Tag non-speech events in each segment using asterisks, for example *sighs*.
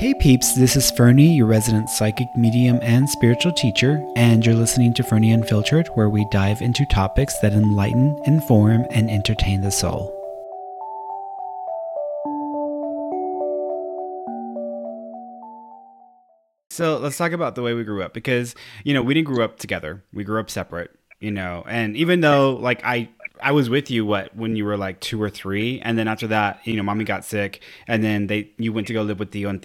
Hey peeps, this is Fernie, your resident psychic medium and spiritual teacher, and you're listening to Fernie Unfiltered, where we dive into topics that enlighten, inform, and entertain the soul. So let's talk about the way we grew up because, you know, we didn't grow up together. We grew up separate, you know, and even though like I I was with you what when you were like two or three, and then after that, you know, mommy got sick, and then they you went to go live with Theo and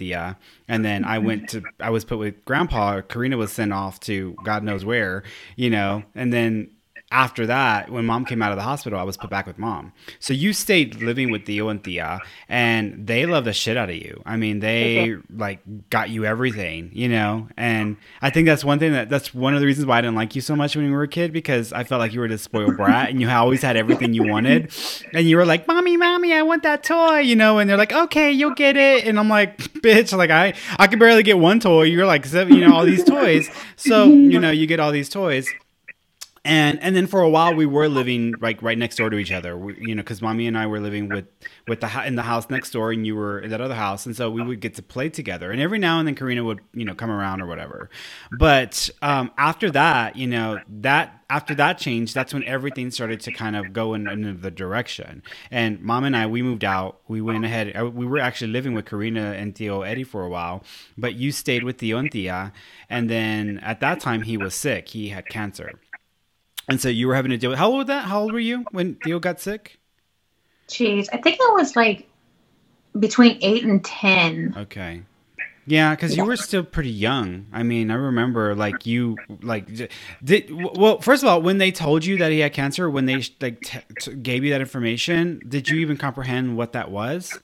and then I went to I was put with grandpa. Karina was sent off to God knows where, you know, and then after that, when mom came out of the hospital, I was put back with mom. So you stayed living with Theo and Thea, and they love the shit out of you. I mean, they like got you everything, you know. And I think that's one thing that that's one of the reasons why I didn't like you so much when you were a kid because I felt like you were this spoiled brat, and you always had everything you wanted, and you were like, "Mommy, mommy, I want that toy," you know. And they're like, "Okay, you'll get it," and I'm like, "Bitch, like I I could barely get one toy. You're like, you know, all these toys. So you know, you get all these toys." And and then for a while we were living like right next door to each other. We, you know because mommy and i were living with with the in the house next door and you were in that other house. And so we would get to play together. And every now and then karina would you know come around or whatever. But um, after that you know that after that change that's when everything started to kind of go in another direction. And mom and i we moved out. We went ahead uh, we were actually living with karina and theo eddie for a while. But you stayed with theo and thea. And then at that time he was sick. He had cancer and so you were having to deal with how old was that? How old were you when Theo got sick? Jeez, I think I was like between eight and ten. Okay. Yeah, because you were still pretty young. I mean, I remember like you like did well. First of all, when they told you that he had cancer, when they like t- t- gave you that information, did you even comprehend what that was?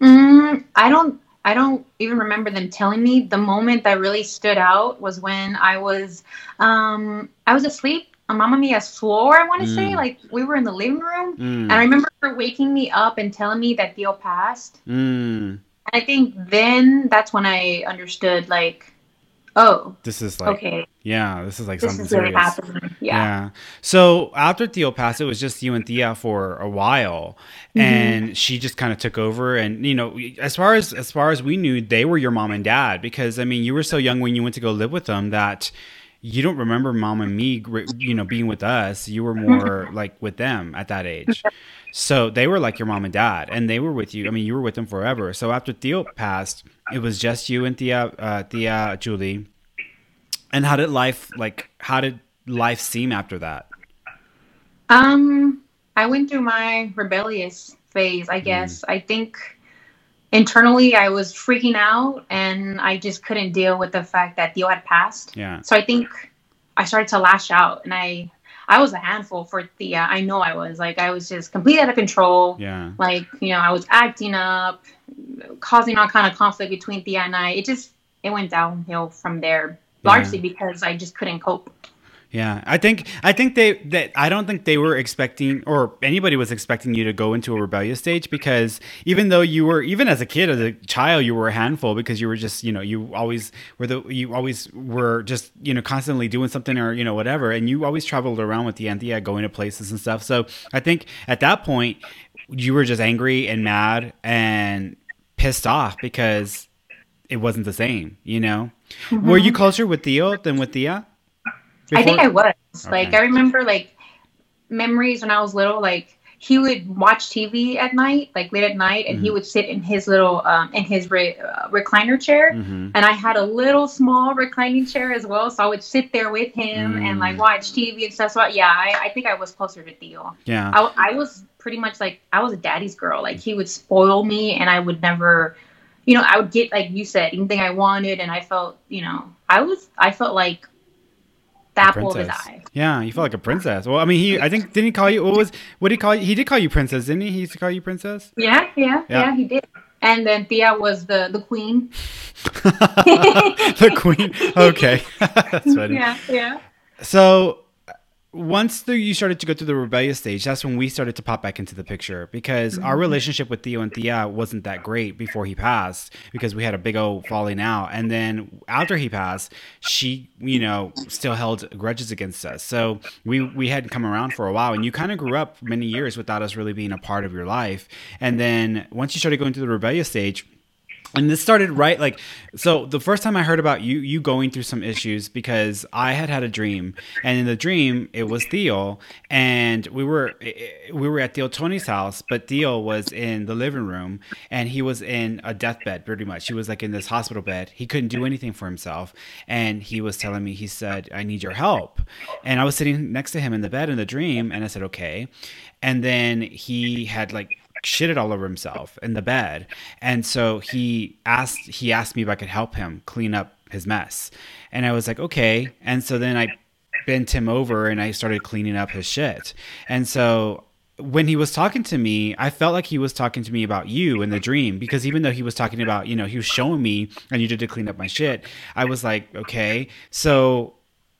Mm, I don't. I don't even remember them telling me. The moment that really stood out was when I was, um, I was asleep on Mama Mia's floor. I want to mm. say, like we were in the living room, mm. and I remember her waking me up and telling me that Theo passed. Mm. And I think then that's when I understood, like, oh, this is like okay, yeah, this is like this something is really serious. happening. Yeah. yeah. So after Theo passed, it was just you and Thea for a while, mm-hmm. and she just kind of took over. And you know, as far as as far as we knew, they were your mom and dad because I mean, you were so young when you went to go live with them that you don't remember mom and me, you know, being with us. You were more *laughs* like with them at that age. So they were like your mom and dad, and they were with you. I mean, you were with them forever. So after Theo passed, it was just you and Thea, uh, Thea, Julie. And how did life like? How did life seem after that? Um, I went through my rebellious phase. I guess. Mm. I think internally I was freaking out, and I just couldn't deal with the fact that Theo had passed. Yeah. So I think I started to lash out, and I I was a handful for Thea. I know I was. Like I was just completely out of control. Yeah. Like, you know, I was acting up, causing all kind of conflict between Thea and I. It just it went downhill from there. Largely yeah. because I just couldn't cope. Yeah, I think I think they that I don't think they were expecting or anybody was expecting you to go into a rebellious stage because even though you were even as a kid as a child you were a handful because you were just you know you always were the you always were just you know constantly doing something or you know whatever and you always traveled around with the Anthea going to places and stuff so I think at that point you were just angry and mad and pissed off because it wasn't the same you know mm-hmm. were you closer with Theo than with Thea? Before? I think I was. Okay. Like I remember like memories when I was little, like he would watch TV at night, like late at night, and mm-hmm. he would sit in his little um, in his re- uh, recliner chair, mm-hmm. and I had a little small reclining chair as well, so I would sit there with him mm. and like mm. watch TV and stuff. So yeah, I, I think I was closer to Theo. Yeah, I, I was pretty much like I was a daddy's girl. Like he would spoil me, and I would never, you know, I would get like you said anything I wanted, and I felt, you know, I was I felt like the apple of his eye. Yeah, you felt like a princess. Well, I mean, he I think didn't he call you? What was what did he call you? He did call you princess, didn't he? He used to call you princess. Yeah, yeah, yeah, yeah he did. And then Thea was the the queen. *laughs* *laughs* the queen. Okay, *laughs* that's funny. Yeah, yeah. So once the, you started to go through the rebellious stage, that's when we started to pop back into the picture because mm-hmm. our relationship with Theo and Thea wasn't that great before he passed because we had a big old falling out. And then after he passed, she, you know, still held grudges against us. So we, we hadn't come around for a while. And you kind of grew up many years without us really being a part of your life. And then once you started going through the rebellious stage, and this started right like so the first time i heard about you you going through some issues because i had had a dream. And in the dream it was theo. And we were we were at theo tony's house but theo was in the living room and he was in a deathbed pretty much. He was like in this hospital bed. He couldn't do anything for himself. And he was telling me he said i need your help. And i was sitting next to him in the bed in the dream and i said okay. And then he had like shitted all over himself in the bed. And so he asked he asked me if I could help him clean up his mess. And I was like, okay. And so then I bent him over and I started cleaning up his shit. And so when he was talking to me, I felt like he was talking to me about you in the dream because even though he was talking about, you know, he was showing me I needed to clean up my shit, I was like, okay. So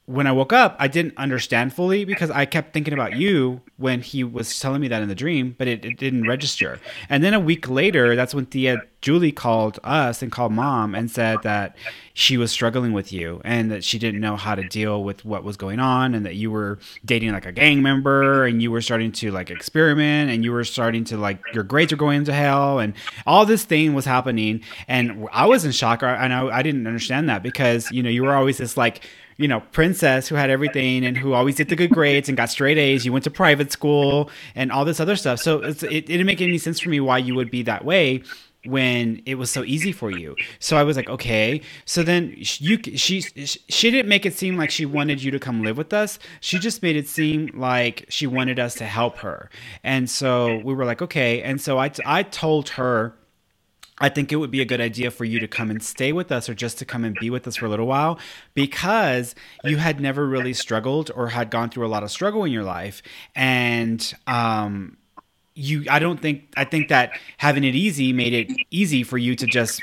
when I woke up, I didn't understand fully because I kept thinking about you when he was telling me that in the dream, but it, it didn't register. And then a week later, that's when Thea Julie called us and called mom and said that she was struggling with you and that she didn't know how to deal with what was going on and that you were dating like a gang member and you were starting to like experiment and you were starting to like your grades were going to hell and all this thing was happening. And I was in shock. And I I didn't understand that because, you know, you were always this like, you know, princess who had everything and who always did the good grades and got straight A's. You went to private school and all this other stuff. So it, it didn't make any sense for me why you would be that way when it was so easy for you. So I was like, okay. So then you she she didn't make it seem like she wanted you to come live with us. She just made it seem like she wanted us to help her. And so we were like, okay. And so I I told her I think it would be a good idea for you to come and stay with us or just to come and be with us for a little while because you had never really struggled or had gone through a lot of struggle in your life. And, um, you, I don't think, I think that having it easy made it easy for you to just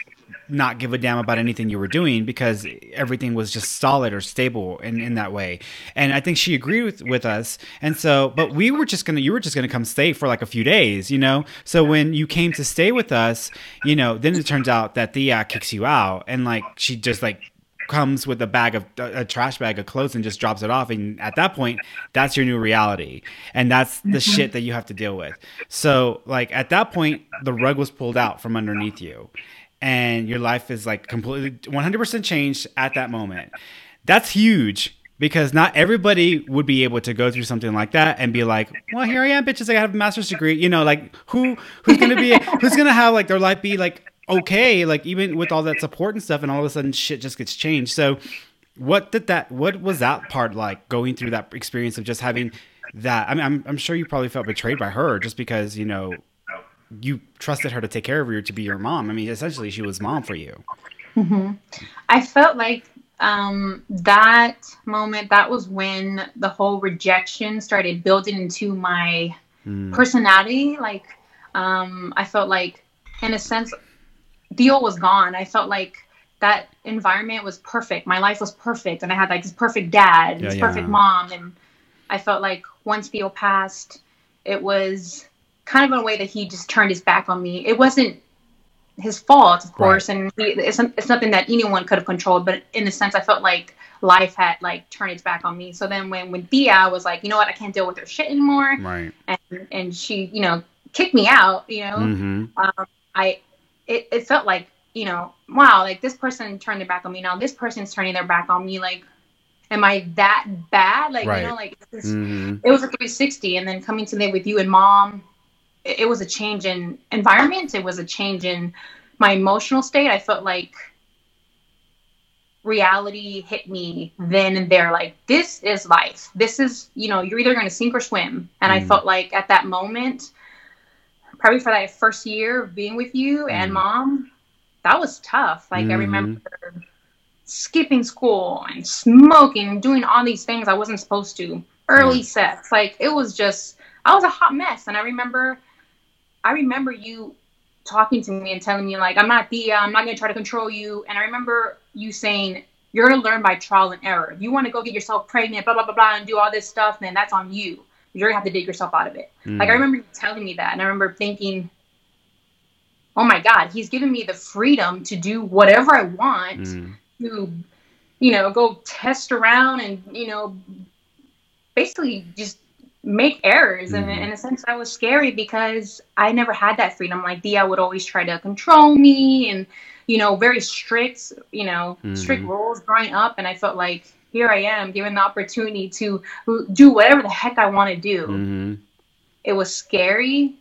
not give a damn about anything you were doing because everything was just solid or stable in, in that way. And I think she agreed with, with us. And so, but we were just going to, you were just going to come stay for like a few days, you know? So when you came to stay with us, you know, then it turns out that Thea kicks you out and like she just like comes with a bag of a trash bag of clothes and just drops it off and at that point that's your new reality and that's the mm-hmm. shit that you have to deal with so like at that point the rug was pulled out from underneath you and your life is like completely 100% changed at that moment. That's huge because not everybody would be able to go through something like that and be like, "Well, here I am, bitches. I have a master's degree." You know, like who who's gonna be who's gonna have like their life be like okay, like even with all that support and stuff, and all of a sudden shit just gets changed. So, what did that? What was that part like going through that experience of just having that? I mean, I'm I'm sure you probably felt betrayed by her just because you know you trusted her to take care of you to be your mom. I mean, essentially, she was mom for you. Mm-hmm. I felt like um, that moment, that was when the whole rejection started building into my mm. personality. Like, um, I felt like, in a sense, Theo was gone. I felt like that environment was perfect. My life was perfect, and I had like this perfect dad, yeah, this yeah. perfect mom, and I felt like once Theo passed, it was kind of in a way that he just turned his back on me. It wasn't his fault, of course, right. and he, it's, it's nothing that anyone could have controlled. But in a sense, I felt like life had like turned its back on me. So then when when Thea was like, you know what, I can't deal with her shit anymore, right? And and she, you know, kicked me out. You know, mm-hmm. um, I it, it felt like you know, wow, like this person turned their back on me. Now this person's turning their back on me. Like, am I that bad? Like, right. you know, like mm-hmm. it was a 360, and then coming to live with you and mom it was a change in environment. It was a change in my emotional state. I felt like reality hit me then and there. Like, this is life. This is, you know, you're either going to sink or swim. And mm. I felt like at that moment, probably for that first year of being with you mm. and mom, that was tough. Like, mm-hmm. I remember skipping school and smoking and doing all these things I wasn't supposed to. Early mm. sex. Like, it was just, I was a hot mess. And I remember I remember you talking to me and telling me like, I'm not Thea, I'm not gonna try to control you. And I remember you saying, you're gonna learn by trial and error. If you want to go get yourself pregnant, blah blah blah blah, and do all this stuff, then that's on you. You're gonna have to dig yourself out of it. Mm. Like I remember you telling me that, and I remember thinking, oh my god, he's giving me the freedom to do whatever I want mm. to, you know, go test around and you know, basically just make errors mm-hmm. and in a sense that was scary because i never had that freedom like Thea would always try to control me and you know, very strict, you know, mm-hmm. strict rules growing up. And I felt like here I am given the opportunity to do whatever the heck I want to do. Mm-hmm. It was scary,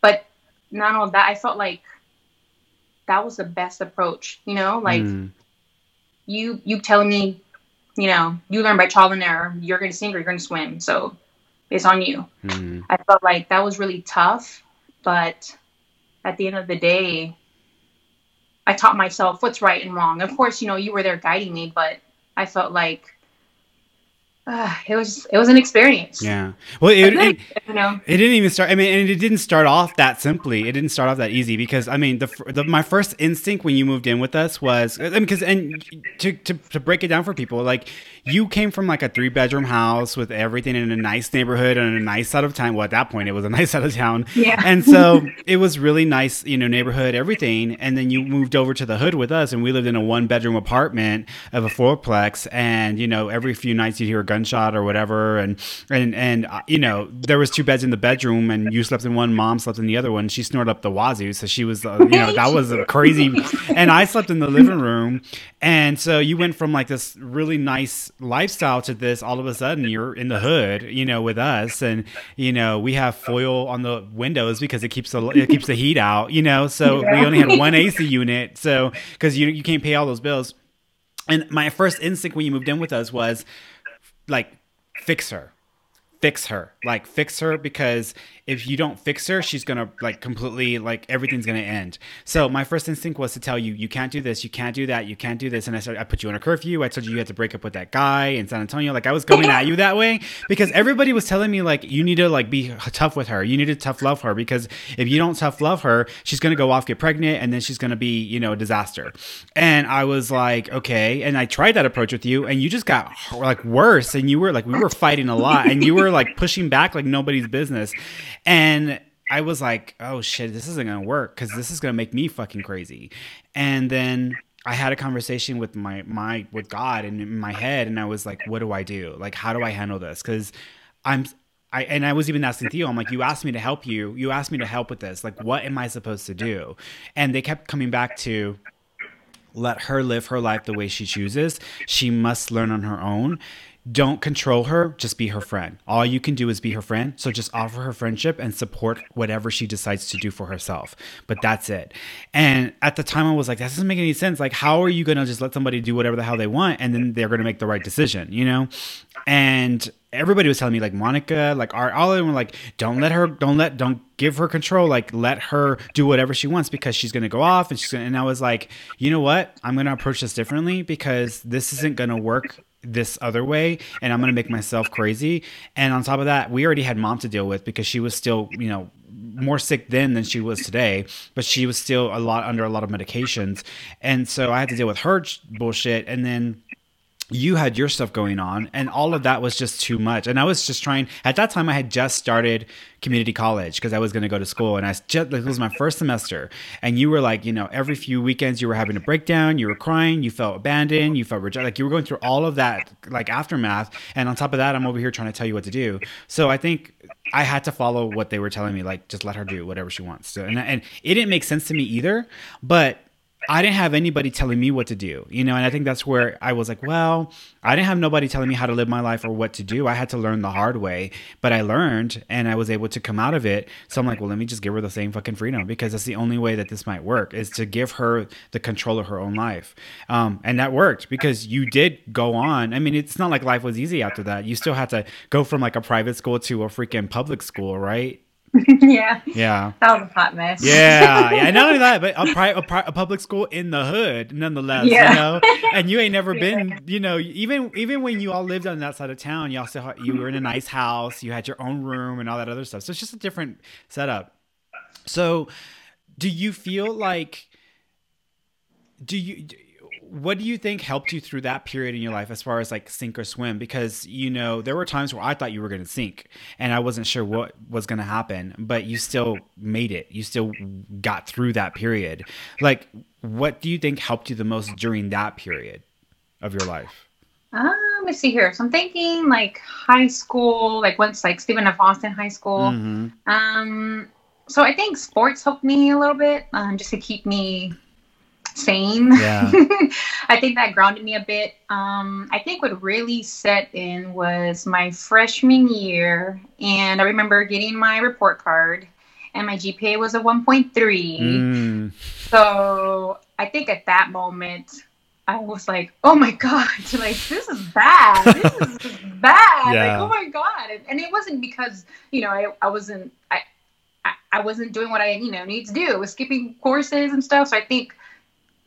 but not only that, I felt like that was the best approach, you know, like mm. you, you telling me, you know, you learn by trial and error, you're going to sink or you're going to swim. So it's on you. Mm. I felt like that was really tough, but at the end of the day, I taught myself what's right and wrong. Of course, you know, you were there guiding me, but I felt like uh, it was it was an experience. Yeah. Well, it, it, you know, it didn't even start. I mean, and it didn't start off that simply. It didn't start off that easy because I mean, the, the my first instinct when you moved in with us was I mean, because and to, to to break it down for people, like you came from like a three bedroom house with everything in a nice neighborhood and a nice side of town. Well, at that point, it was a *laughs* nice side of town. Yeah. And so it was really nice, you know, neighborhood, everything. And then you moved over to the hood with us, and we lived in a one bedroom apartment of a fourplex. And you know, every few nights you'd hear a gunshot or whatever, and and and uh, you know, there was two beds in the bedroom, and you slept in one, mom slept in the other one. She snored up the wazoo, so she was, uh, you know, that was a crazy. and I slept in the living *laughs* room, and so you went from like this really nice lifestyle to this all of a sudden you're in the hood you know with us. And you know we have foil on the windows because it keeps the it keeps the heat out you know? So yeah. *laughs* we only had one ac unit. So because you, you can't pay all those bills. And my first instinct when you moved in with us was like fix her. Fix her like fix her because if you don't fix her, she's gonna like completely like everything's gonna end. So my first instinct was to tell you, you can't do this, you can't do that, you can't do this. And I started, I put you on a curfew. I told you you had to break up with that guy in San Antonio. Like I was going at you that way because everybody was telling me like you need to like be tough with her. You need to tough love her because if you don't tough love her, she's gonna go off get pregnant and then she's gonna be you know a disaster. And I was like okay, and I tried that approach with you, and you just got like worse, and you were like we were fighting a lot, and you were like pushing back like nobody's business. And I was like, oh shit, this isn't gonna work because this is gonna make me fucking crazy. And then I had a conversation with my my with God and in my head, and I was like, what do I do? Like, how do I handle this? Because I'm I and I was even asking Theo, I'm like, you asked me to help you. You asked me to help with this. Like, what am I supposed to do? And they kept coming back to let her live her life the way she chooses. She must learn on her own don't control her just be her friend. All you can do is be her friend. So just offer her friendship and support whatever she decides to do for herself. But that's it. And at the time i was like that doesn't make any sense. Like how are you going to just let somebody do whatever the hell they want? And then they're going to make the right decision you know? And everybody was telling me like monica like all of them were like don't let her don't let don't give her control. Like let her do whatever she wants because she's to go off and she's to and i was like you know what? I'm to approach this differently because this isn't to work this other way and I'm going to make myself crazy. And on top of that, we already had mom to deal with because she was still, you know, more sick then than she was today, but she was still a lot under a lot of medications. And so I had to deal with her bullshit and then you had your stuff going on and all of that was just too much and i was just trying at that time i had just started community college because i was going to go to school and i just it was my first semester and you were like you know every few weekends you were having a breakdown you were crying you felt abandoned you felt rejected like you were going through all of that like aftermath and on top of that i'm over here trying to tell you what to do so i think I had to follow what they were telling me, like just let her do whatever she wants. So, and, and it didn't make sense to me either. But I didn't have anybody telling me what to do, you know, and I think that's where I was like, well, I didn't have nobody telling me how to live my life or what to do. I had to learn the hard way, but I learned and I was able to come out of it. So I'm like, well, let me just give her the same fucking freedom because that's the only way that this might work is to give her the control of her own life. Um, and that worked because you did go on. I mean, it's not like life was easy after that. You still had to go from like a private school to a freaking public school, right? *laughs* yeah. Yeah. That was a hot mess. Yeah. Yeah. Not only *laughs* that, but a, pri- a, pri- a public school in the hood, nonetheless. Yeah. You know? And you ain't never *laughs* been, you know, even even when you all lived on that side of town, you also you were in a nice house, you had your own room and all that other stuff. So it's just a different setup. So, do you feel like do you what do you think helped you through that period in your life as far as like sink or swim? Because you know there were times where i thought you were going to sink and i wasn't sure what was going to happen but you still made it. You still got through that period. Like what do you think helped you the most during that period of your life? Uh, let me see here. So i'm thinking like high school like once like stephen f. Austin high school. Mm-hmm. um so i think sports helped me a little bit um, just to keep me sane. Yeah. *laughs* I think that grounded me a bit. Um, I think what really set in was my freshman year, and I remember getting my report card, and my GPA was a 1.3. Mm. So I think at that moment, I was like, oh my God, *laughs* like this is bad. This is *laughs* bad. Yeah. Like, oh my God. And, it wasn't because, you know, I, I wasn't, I, I, I wasn't doing what I, you know, need to do. I was skipping courses and stuff. So I think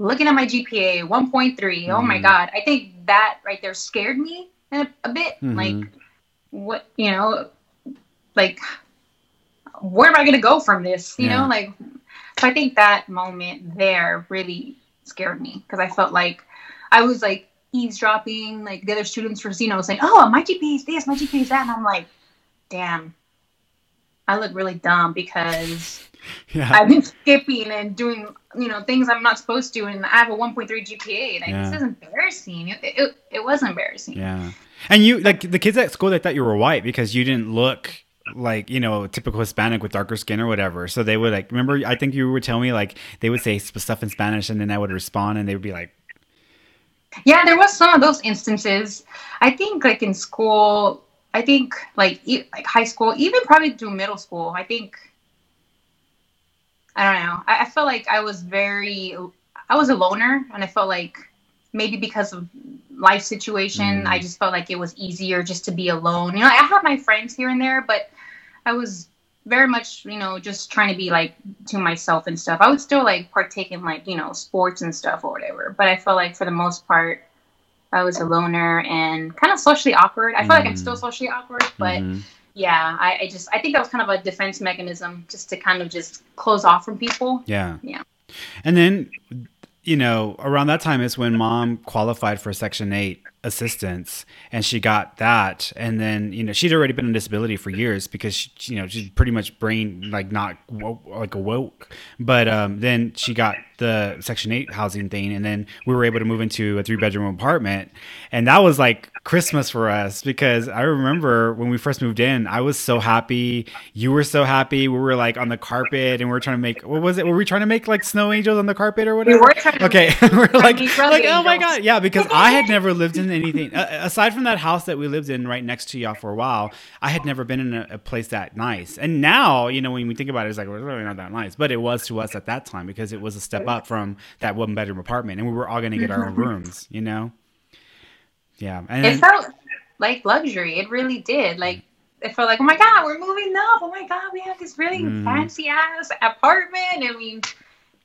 looking at my GPA, 1.3, mm-hmm. oh my mm-hmm. God, I think that right there scared me a, a bit. Mm-hmm. Like, what, you know, like, where am I going to go from this? You yeah. know, like, so I think that moment there really scared me because I felt like I was like eavesdropping, like the other students were, you know, saying, "Oh, my GPA is this, my GPA is that," and I'm like, "Damn, I look really dumb because *laughs* yeah. I've been skipping and doing, you know, things I'm not supposed to, and I have a 1.3 GPA. Like yeah. this is embarrassing. It, it, it was embarrassing. Yeah, and you like the kids at school they thought you were white because you didn't look like you know typical hispanic with darker skin or whatever so they would like remember i think you would tell me like they would say stuff in spanish and then i would respond and they would be like yeah, there was some of those instances. I think like in school, I think like e- like high school, even probably through middle school. I think I don't know. I, I felt like I was very I was a loner, and I felt like maybe because of life situation, mm. I just felt like it was easier just to be alone. You know, I have my friends here and there, but I was very much, you know, just trying to be like to myself and stuff. I would still like partake in like, you know, sports and stuff or whatever. But I felt like for the most part, I was a loner and kind of socially awkward. I feel mm. like I'm still mm. socially awkward, but mm-hmm. Yeah, I, I, just I think that was kind of a defense mechanism just to kind of just close off from people. Yeah. Yeah. And then you know, around that time is when mom qualified for Section 8 assistance and she got that. And then you know she'd already been on disability for years because she, you know she's pretty much brain like not woke, like awoke but um, then she got the section 8 housing thing and then we were able to move into a three bedroom apartment. And that was like christmas for us because i remember when we first moved in i was so happy. You were so happy. We were like on the carpet and we are trying to make what was it? Were we trying to make like snow angels on the carpet or whatever? *laughs* we were okay. we're like, like oh my god. Yeah because i had never lived in anything uh, aside from that house that we lived in right next to y'all for a while. I had never been in a, a, place that nice. And now, you know, when we think about it, it's like well, it's really not that nice, but it was to us at that time because it was a step up from that one bedroom apartment, and we were all going to get our own rooms. You know. Yeah, and it felt like luxury. It really did. Like it felt like, oh my god, we're moving up. Oh my god, we have this really mm. fancy ass apartment. I mean,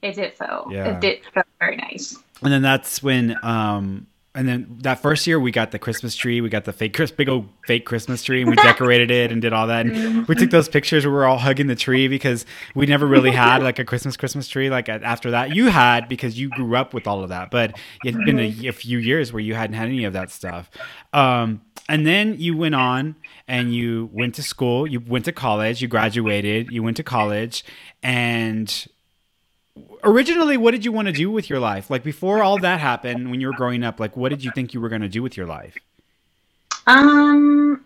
it did feel yeah. it did feel very nice. And then that's when um and then that first year we got the Christmas tree, we got the fake big old fake Christmas tree, and we decorated it and did all that. And we took those pictures where we were all hugging the tree because we never really had like a Christmas Christmas tree. Like after that, you had because you grew up with all of that, but it's been a, a few years where you hadn't had any of that stuff. Um, and then you went on and you went to school, you went to college, you graduated, you went to college, and originally what did you want to do with your life? Like before all that happened when you were growing up like what did you think you were going to do with your life? Um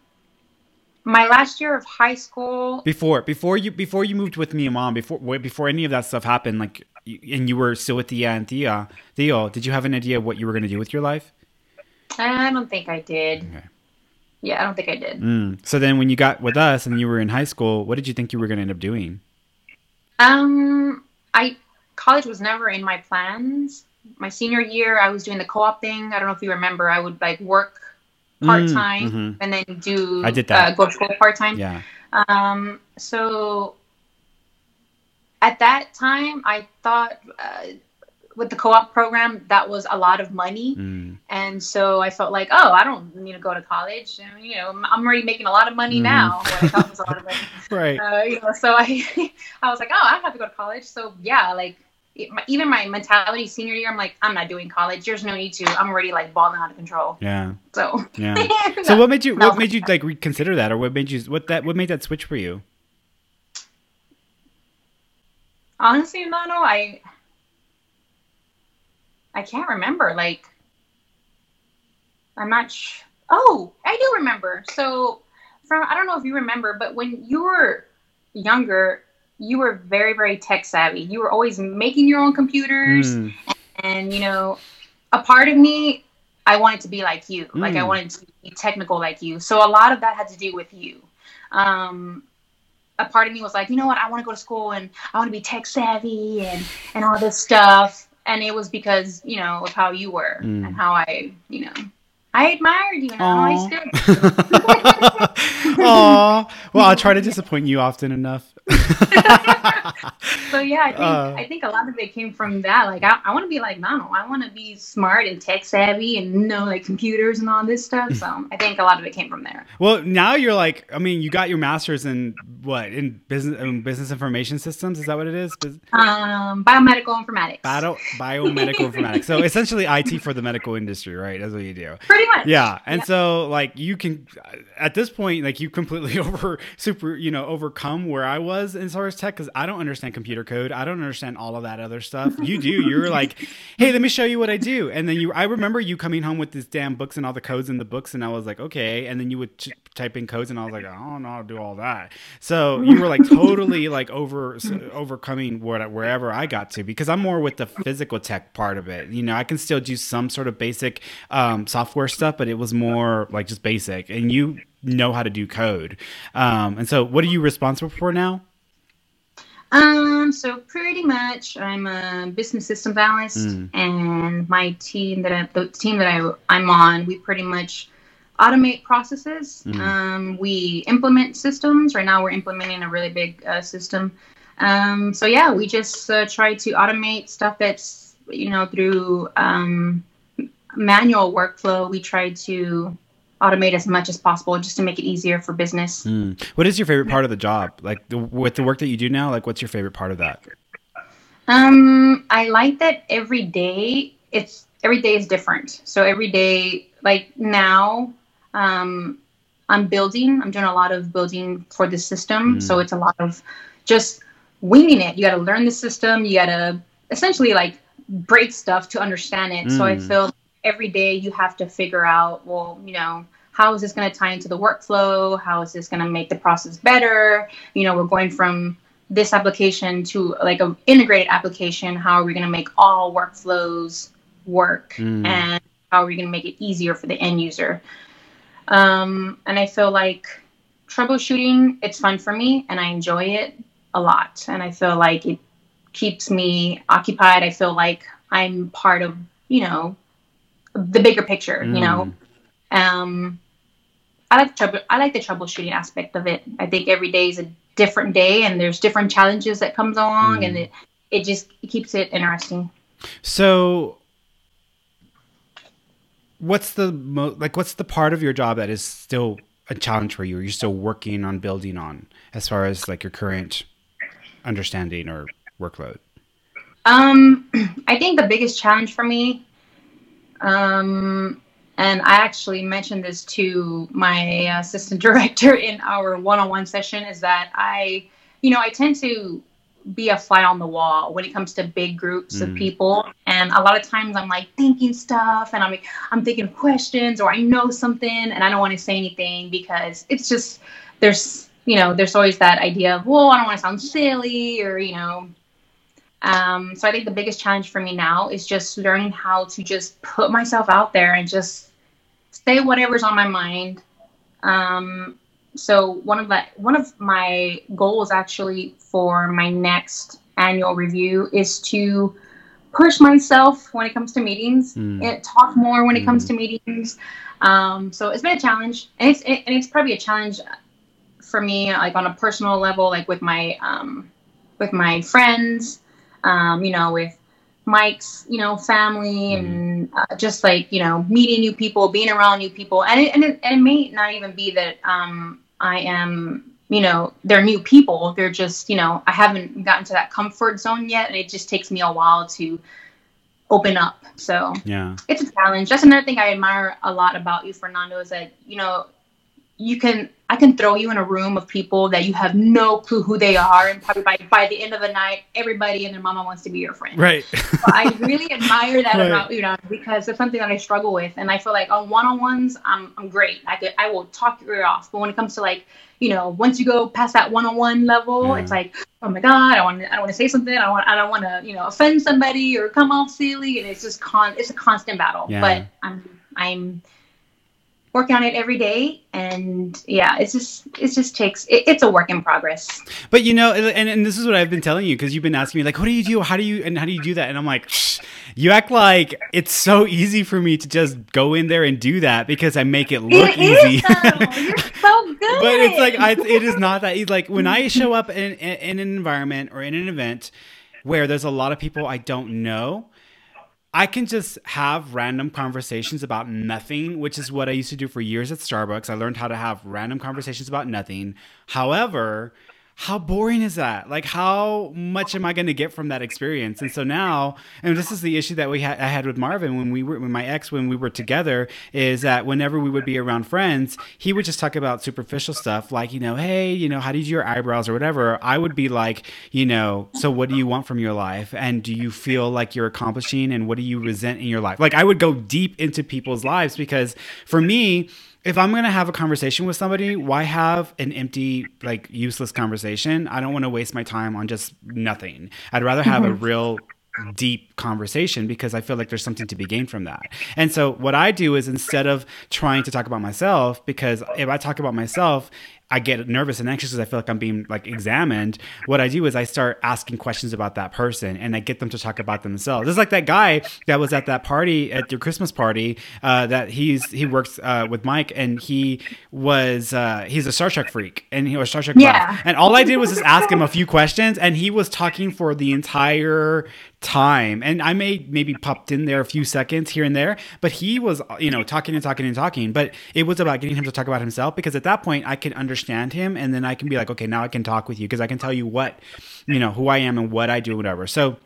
my last year of high school. Before before you before you moved with me and mom before before any of that stuff happened like and you were still with Thea and Thea Theo did you have an idea of what you were going to do with your life? I don't think I did. Okay. yeah I don't think I did. Mm. so then when you got with us and you were in high school what did you think you were going to end up doing? Um I college was never in my plans. My senior year, I was doing the co-op thing. I don't know if you remember. I would like work part time mm, mm-hmm. and then do I did that. Uh, go to school part time. Yeah. Um. So at that time, I thought uh, with the co-op program that was a lot of money, mm. and so I felt like, oh, I don't need to go to college. And, you know, I'm already making a lot of money mm. now. *laughs* right. Uh, you know, so I, *laughs* I was like, oh, I don't have to go to college. So yeah, like even my mentality senior year, I'm like, I'm not doing college. There's no need to. I'm already like balling out of control. Yeah. So. Yeah. *laughs* so what made you what made you like reconsider that, or what made you what that what made that switch for you? Honestly, Mano, I I can't remember. Like, I'm not. Sh- oh, I do remember. So, from I don't know if you remember, but when you were younger, you were very very tech savvy. You were always making your own computers mm. and you know, a part of me, I wanted to be like you. Mm. Like I wanted to be technical like you. So a lot of that had to do with you. Um, a part of me was like, you know what, I want to go to school and I want to be tech savvy and and all this stuff. And it was because you know of how you were mm. and how I, you know, I admired you and Aww. I still. Aww. Well, I'll try to *laughs* disappoint you often enough. *laughs* so yeah, I think uh, I think a lot of it came from that. Like I, I want to be like Nano. I want to be smart and tech savvy and know like computers and all this stuff. So I think a lot of it came from there. Well, now you're like, I mean, you got your master's in what in business in business information systems. Is that what it is? Um, biomedical informatics. Bio, biomedical informatics. So *laughs* essentially, IT for the medical industry, right? That's what you do. Pretty much. Yeah, and so like you can at this point, like you completely *laughs* over super, you know, overcome where I was as far as tech because I don't understand computer code. I don't understand all of that other stuff. You do. You're *laughs* like, hey, let me show you what I do. And then you, I remember you coming home with these damn books and all the codes in the books, and I was like, okay. And then you would ch- type in codes, and I was like, I don't know how to do all that. So you were like totally like over overcoming what wherever I got to because I'm more with the physical tech part of it. You know, I can still do some sort of basic um, software stuff, but it was more like just basic. And you know how to do code. Um, and so, what are you responsible for now? Um, so pretty much, I'm a business systems analyst, mm. and my team that I, the team that I I'm on, we pretty much automate processes. Mm. Um, we implement systems. Right now, we're implementing a really big uh, system. Um, so yeah, we just uh, try to automate stuff that's you know through um, manual workflow. We try to automate as much as possible just to make it easier for business. Mm. What is your favorite part of the job? Like the, with the work that you do now, like what's your favorite part of that? Um, I like that every day it's every day is different. So every day, like now, um, I'm building. I'm doing a lot of building for the system. Mm. So it's a lot of just winging it. You got to learn the system. You got to essentially like break stuff to understand it. Mm. So I hmm. feel every day you have to figure out, well, you know, how is this going to tie into the workflow? How is this going to make the process better? You know, we're going from this application to like an integrated application. How are we going to make all workflows work? Mm. And how are we going to make it easier for the end user? Um, and I feel like troubleshooting, it's fun for me and I enjoy it a lot. And I feel like it keeps me occupied. I feel like I'm part of, you know, the bigger picture, mm. you know. Mm. Um, I like trouble. I like the troubleshooting aspect of it. I think every day is a different day, and there's different challenges that comes along, mm. and it it just keeps it interesting. So, what's the mo- like? What's the part of your job that is still a challenge for you? Or you're still working on building on, as far as like your current understanding or workload? Um, *clears throat* I think the biggest challenge for me um, and I actually mentioned this to my assistant *laughs* director in our one-on-one session is that I, you know, I tend to be a fly on the wall when it comes to big groups mm. of people and a lot of times i'm like thinking stuff and i'm like i'm thinking questions or i know something and i don't want to say anything because it's just there's you know there's always that idea of well i don't want to sound silly or you know um, so I think the biggest challenge for me now is just learning how to just put myself out there and just say whatever's on my mind. Um, so one of the one of my goals actually for my next annual review is to push myself when it comes to meetings mm. and talk more when it comes to hmm. meetings. Um, so it's been a challenge, and it's it, and it's probably a challenge for me, like on a personal level, like with my um, with my friends um, you know, with Mike's, you know, family mm-hmm. and uh, just like, you know, meeting new people, being around new people. And it, and it, and it may not even be that um, I am, you know, they're new people. They're just, you know, I haven't gotten to that comfort zone yet. And it just takes me a while to open up. So yeah, it's a challenge. That's another thing I admire a lot about you, Fernando, is that, you know, you can I can throw you in a room of people that you have no clue who they are, and probably by, by the end of the night, everybody and their mama wants to be your friend. Right. I *laughs* really admire that right. about you know because it's something that I struggle with, and I feel like on one on ones, I'm I'm great. I could I will talk your ear off, but when it comes to like you know once you go past that one on one level, yeah. it's like oh my god, I want I want to say something, I want I don't want to you know offend somebody or come off silly, and it's just con it's a constant battle. Yeah. But I'm I'm working on it every day and yeah it's just it just takes it, it's a work in progress. But you know and, and this is what i've been telling you because you've been asking me like what do you do? How do you and how do you do that? And i'm like you act like it's so easy for me to just go in there and do that because i make it look it easy. is, You're *laughs* so good. But it's like I, it is not that easy like when i show up in, in, in an environment or in an event where there's a lot of people i don't know I can just have random conversations about nothing, which is what I used to do for years at Starbucks. I learned how to have random conversations about nothing. However, how boring is that? Like, how much am I going to get from that experience? And so now, and this is the issue that we had I had with Marvin when we were with my ex when we were together is that whenever we would be around friends, he would just talk about superficial stuff like, you know, hey, you know, how do you do your eyebrows or whatever. I would be like, you know, so what do you want from your life, and do you feel like you're accomplishing, and what do you resent in your life? Like, I would go deep into people's lives because for me if I'm gonna have a conversation with somebody, why have an empty, like useless conversation? I don't want to waste my time on just nothing. I'd rather have mm-hmm. a real deep conversation because I feel like there's something to be gained from that. And so what I do is instead of trying to talk about myself, because if I talk about myself, I get nervous and anxious because I feel like I'm being like examined. What I do is I start asking questions about that person and I get them to talk about themselves. It's like that guy that was at that party at your Christmas party. Uh, that he's he works uh, with Mike and he was uh, he's a Star Trek freak and he was Star Trek yeah. And all I did was just ask him a few questions and he was talking for the entire time and i may maybe popped in there a few seconds here and there but he was you know talking and talking and talking. But it was about getting him to talk about himself because at that point i can understand him and then i can be like okay now i can talk with you because i can tell you what you know who i am and what i do whatever. So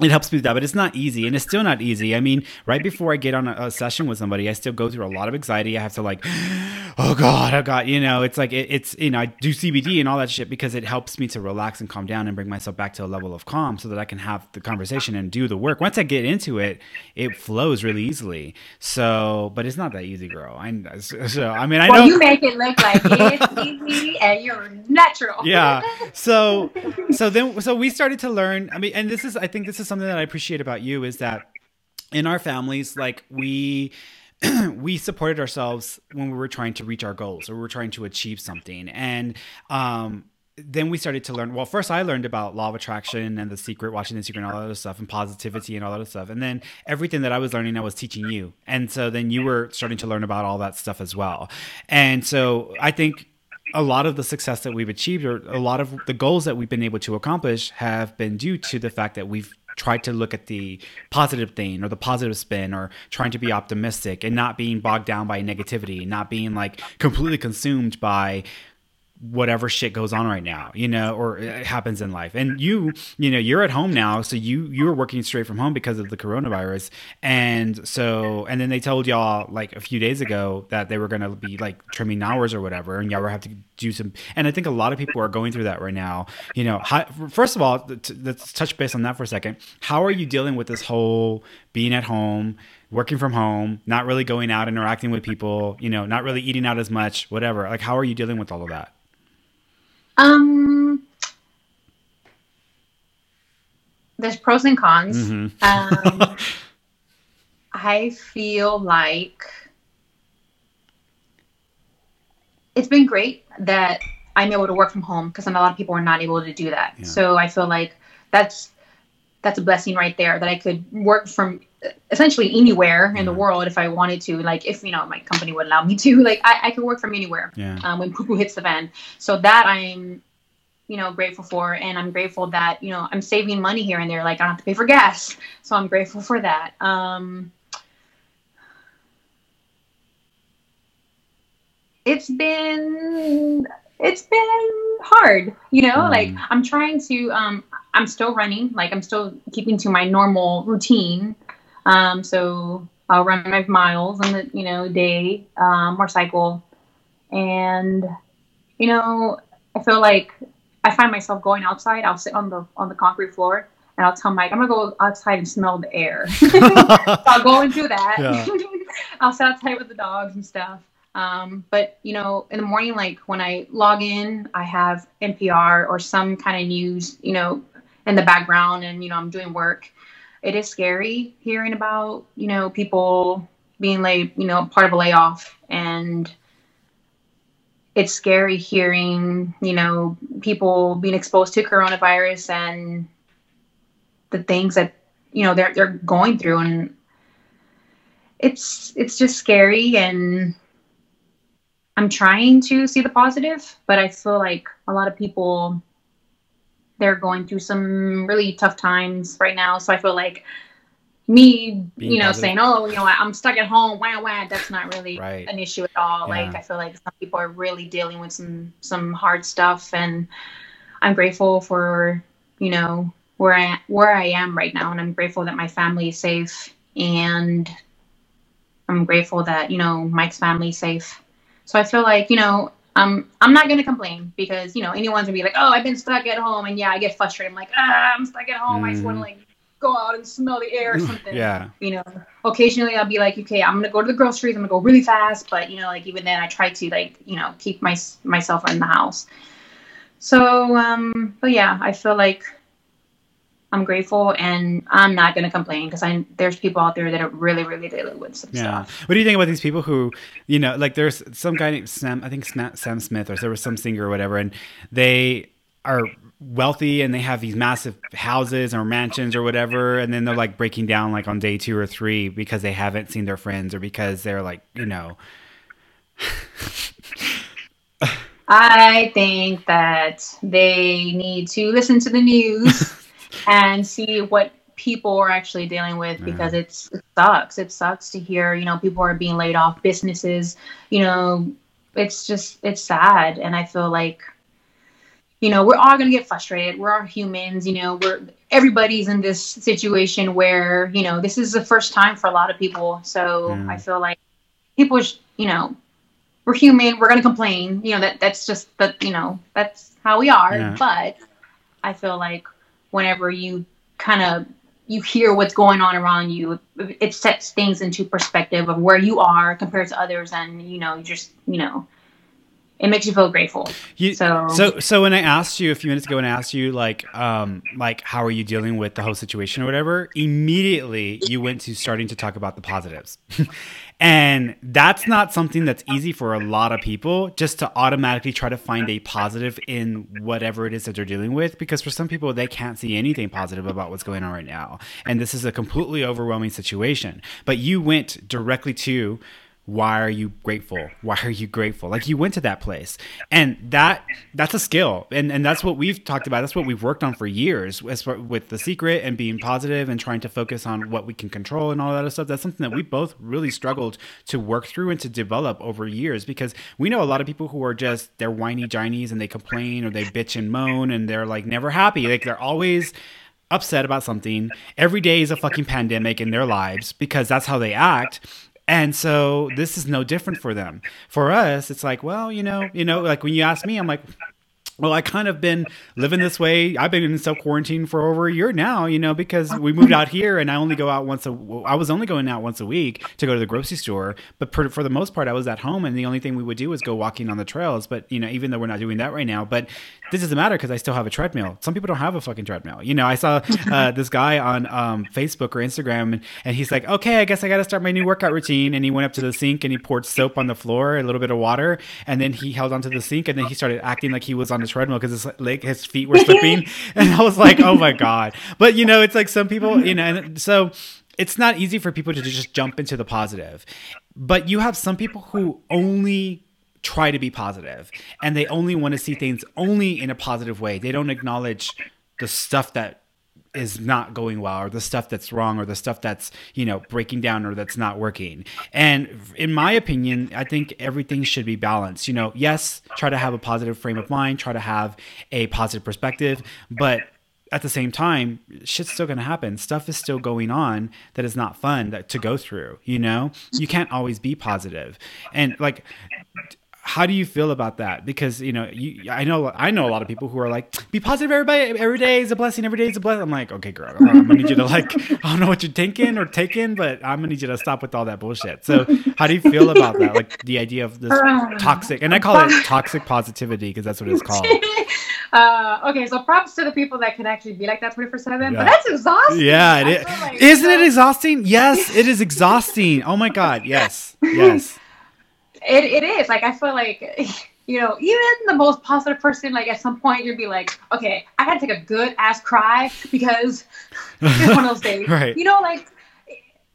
it helps me with that, but it's not easy, and it's still not easy. I mean, right before I get on a, a, session with somebody, I still go through a lot of anxiety. I have to like, *gasps* oh god, oh god, you know, it's like it, it's you know, I do CBD and all that shit because it helps me to relax and calm down and bring myself back to a level of calm so that I can have the conversation and do the work. Once I get into it, it flows really easily. So, but it's not that easy, girl. I so I mean, I well, know you make it look like it's easy and you're natural. Yeah. So, *laughs* so then, so we started to learn. I mean, and this is, I think, this is something that I appreciate about you is that in our families, like we *clears throat* we supported ourselves when we were trying to reach our goals or we were trying to achieve something. And um, then we started to learn. Well, first I learned about law of attraction and the secret, watching the secret, and all that other stuff, and positivity and all that other stuff. And then everything that I was learning, I was teaching you. And so then you were starting to learn about all that stuff as well. And so I think a lot of the success that we've achieved or a lot of the goals that we've been able to accomplish have been due to the fact that we've tried to look at the positive thing or the positive spin or trying to be optimistic and not being bogged down by negativity, not being like completely consumed by whatever shit goes on right now, you know, or it happens in life. And you, you know, you're at home now, so you you were working straight from home because of the coronavirus. And so and then they told y'all like a few days ago that they were going to be like trimming hours or whatever and y'all were have to do some and I think a lot of people are going through that right now. You know, how, first of all, let's touch base on that for a second. How are you dealing with this whole being at home? working from home, not really going out, interacting with people, you know, not really eating out as much, whatever. Like, how are you dealing with all of that? Um, there's pros and cons. Mm-hmm. Um, I feel like it's been great that I'm able to work from home because a lot of people are not able to do that. Yeah. So I feel like that's that's a blessing right there that I could work from essentially anywhere in the world if I wanted to. Like if you know my company would allow me to, *laughs* like I, I could work from anywhere yeah. um, when poo hits the fan. So that I'm you know grateful for and i'm grateful that you know i'm saving money here and there like i don't have to pay for gas so i'm grateful for that um it's been it's been hard you know mm. like i'm trying to um i'm still running like i'm still keeping to my normal routine um so i'll run my miles in the you know day um or cycle and you know, I feel like I find myself going outside. I'll sit on the on the concrete floor and I'll tell Mike, I'm gonna go outside and smell the air. *laughs* *laughs* so I'll go and do that. Yeah. *laughs* I'll sit outside with the dogs and stuff. Um, but you know, in the morning, like when I log in, I have NPR or some kind of news, you know, in the background, and you know, I'm doing work. It is scary hearing about you know people being laid, you know, part of a layoff, and it's scary hearing you know people being exposed to coronavirus and the things that you know they're they're going through. And it's it's just scary. And I'm trying to see the positive, but I feel like a lot of people they're going through some really tough times right now. So I feel like me, Being you know, positive. saying, "Oh, you know, I'm stuck at home," wah wah, that's not really right. an issue at all. Yeah. Like I feel like some people are really dealing with some some hard stuff, and I'm grateful for you know where I where I am right now, and I'm grateful that my family is safe, and I'm grateful that you know Mike's family is safe. So I feel like you know um, I'm not gonna complain because you know anyone's gonna be like, oh, I've been stuck at home, and yeah, I get frustrated. I'm like, ah, I'm stuck at home. Mm. I just want to like go out and smell the air or *laughs* something. yeah. You know, occasionally I'll be like, okay, I'm gonna go to the groceries. I'm gonna go really fast, but you know, like even then, I try to like you know keep my myself in the house. So, um, but yeah, I feel like I'm grateful and I'm not going to complain because I there's people out there that are really really dealing with some yeah. stuff. What do you think about these people who, you know, like there's some guy named Sam, I think Sam Smith or there was some singer or whatever, and they are wealthy and they have these massive houses or mansions or whatever, and then they're like breaking down like on day two or three because they haven't seen their friends or because they're like, you know. I think that they need to listen to the news *laughs* and see what people are actually dealing with because it's it sucks. It sucks to hear, you know, people are being laid off, businesses, you know, it's just it's sad and I feel like you know, we're all going to get frustrated. We're all humans, you know, we're everybody's in this situation where, you know, this is the first time for a lot of people. So yeah. I feel like people, you know, we're human. We're going to complain. You know, that that's just the, you know, that's how we are. Yeah. But I feel like whenever you kind of you hear what's going on around you it sets things into perspective of where you are compared to others and you know you just you know it makes you feel grateful. You, so, so, so when I asked you a few minutes ago, and I asked you like, um, like how are you dealing with the whole situation or whatever, immediately you went to starting to talk about the positives, *laughs* and that's not something that's easy for a lot of people. Just to automatically try to find a positive in whatever it is that they're dealing with, because for some people they can't see anything positive about what's going on right now, and this is a completely overwhelming situation. But you went directly to why are you grateful? Why are you grateful? Like you went to that place. And that that's a skill. And and that's what we've talked about. That's what we've worked on for years with the secret and being positive and trying to focus on what we can control and all that other stuff. That's something that we both really struggled to work through and to develop over years because we know a lot of people who are just they're whiny ginies and they complain or they bitch and moan and they're like never happy. Like they're always upset about something. Every day is a fucking pandemic in their lives because that's how they act and so this is no different for them. For us, it's like, well, you know, you know, like when you ask me, I'm like, well, I kind of been living this way. I've been in self quarantine for over a year now, you know, because we moved out here and I only go out once a. I was only going out once a week to go to the grocery store, but for, for the most part, I was at home, and the only thing we would do was go walking on the trails. But you know, even though we're not doing that right now, but this doesn't matter because I still have a treadmill. Some people don't have a fucking treadmill. You know, I saw uh, this guy on um, Facebook or Instagram, and, and he's like, "Okay, I guess I got to start my new workout routine." And he went up to the sink and he poured soap on the floor, a little bit of water, and then he held onto the sink, and then he started acting like he was on treadmill because his like his feet were slipping, *laughs* *laughs* and I was like, oh my god. But you know, it's like some people, you know, and so it's not easy for people to just jump into the positive. But you have some people who only try to be positive and they only want to see things only in a positive way. They don't acknowledge the stuff that is not going well or the stuff that's wrong or the stuff that's you know breaking down or that's not working and in my opinion i think everything should be balanced you know yes try to have a positive frame of mind try to have a positive perspective but at the same time, shit's still going to happen. Stuff is still going on that is not fun that, to go through, you know? You can't always be positive. And like how do you feel about that? Because you know, you I know I know a lot of people who are like, be positive, everybody. Every day is a blessing. Every day is a blessing. I'm like, okay, girl, I'm gonna need you to like, *laughs* I don't know what you're thinking or taking, but I'm gonna need you to stop with all that bullshit. So, how do you feel about that? Like the idea of this toxic, and I call it *laughs* toxic positivity because that's what it's called. *laughs* Uh, okay, so props to the people that can actually be like that 24 7, but that's exhausting. Yeah, it is. Like, Isn't it exhausting? Yes, it is exhausting. Oh my God, yes, yes. It, it is. Like, I feel like, *laughs* you know, even the most positive person, like, at some point, you'd be like, okay, I gotta take a good ass cry because *laughs* it's one of those days. *laughs* right. You know, like,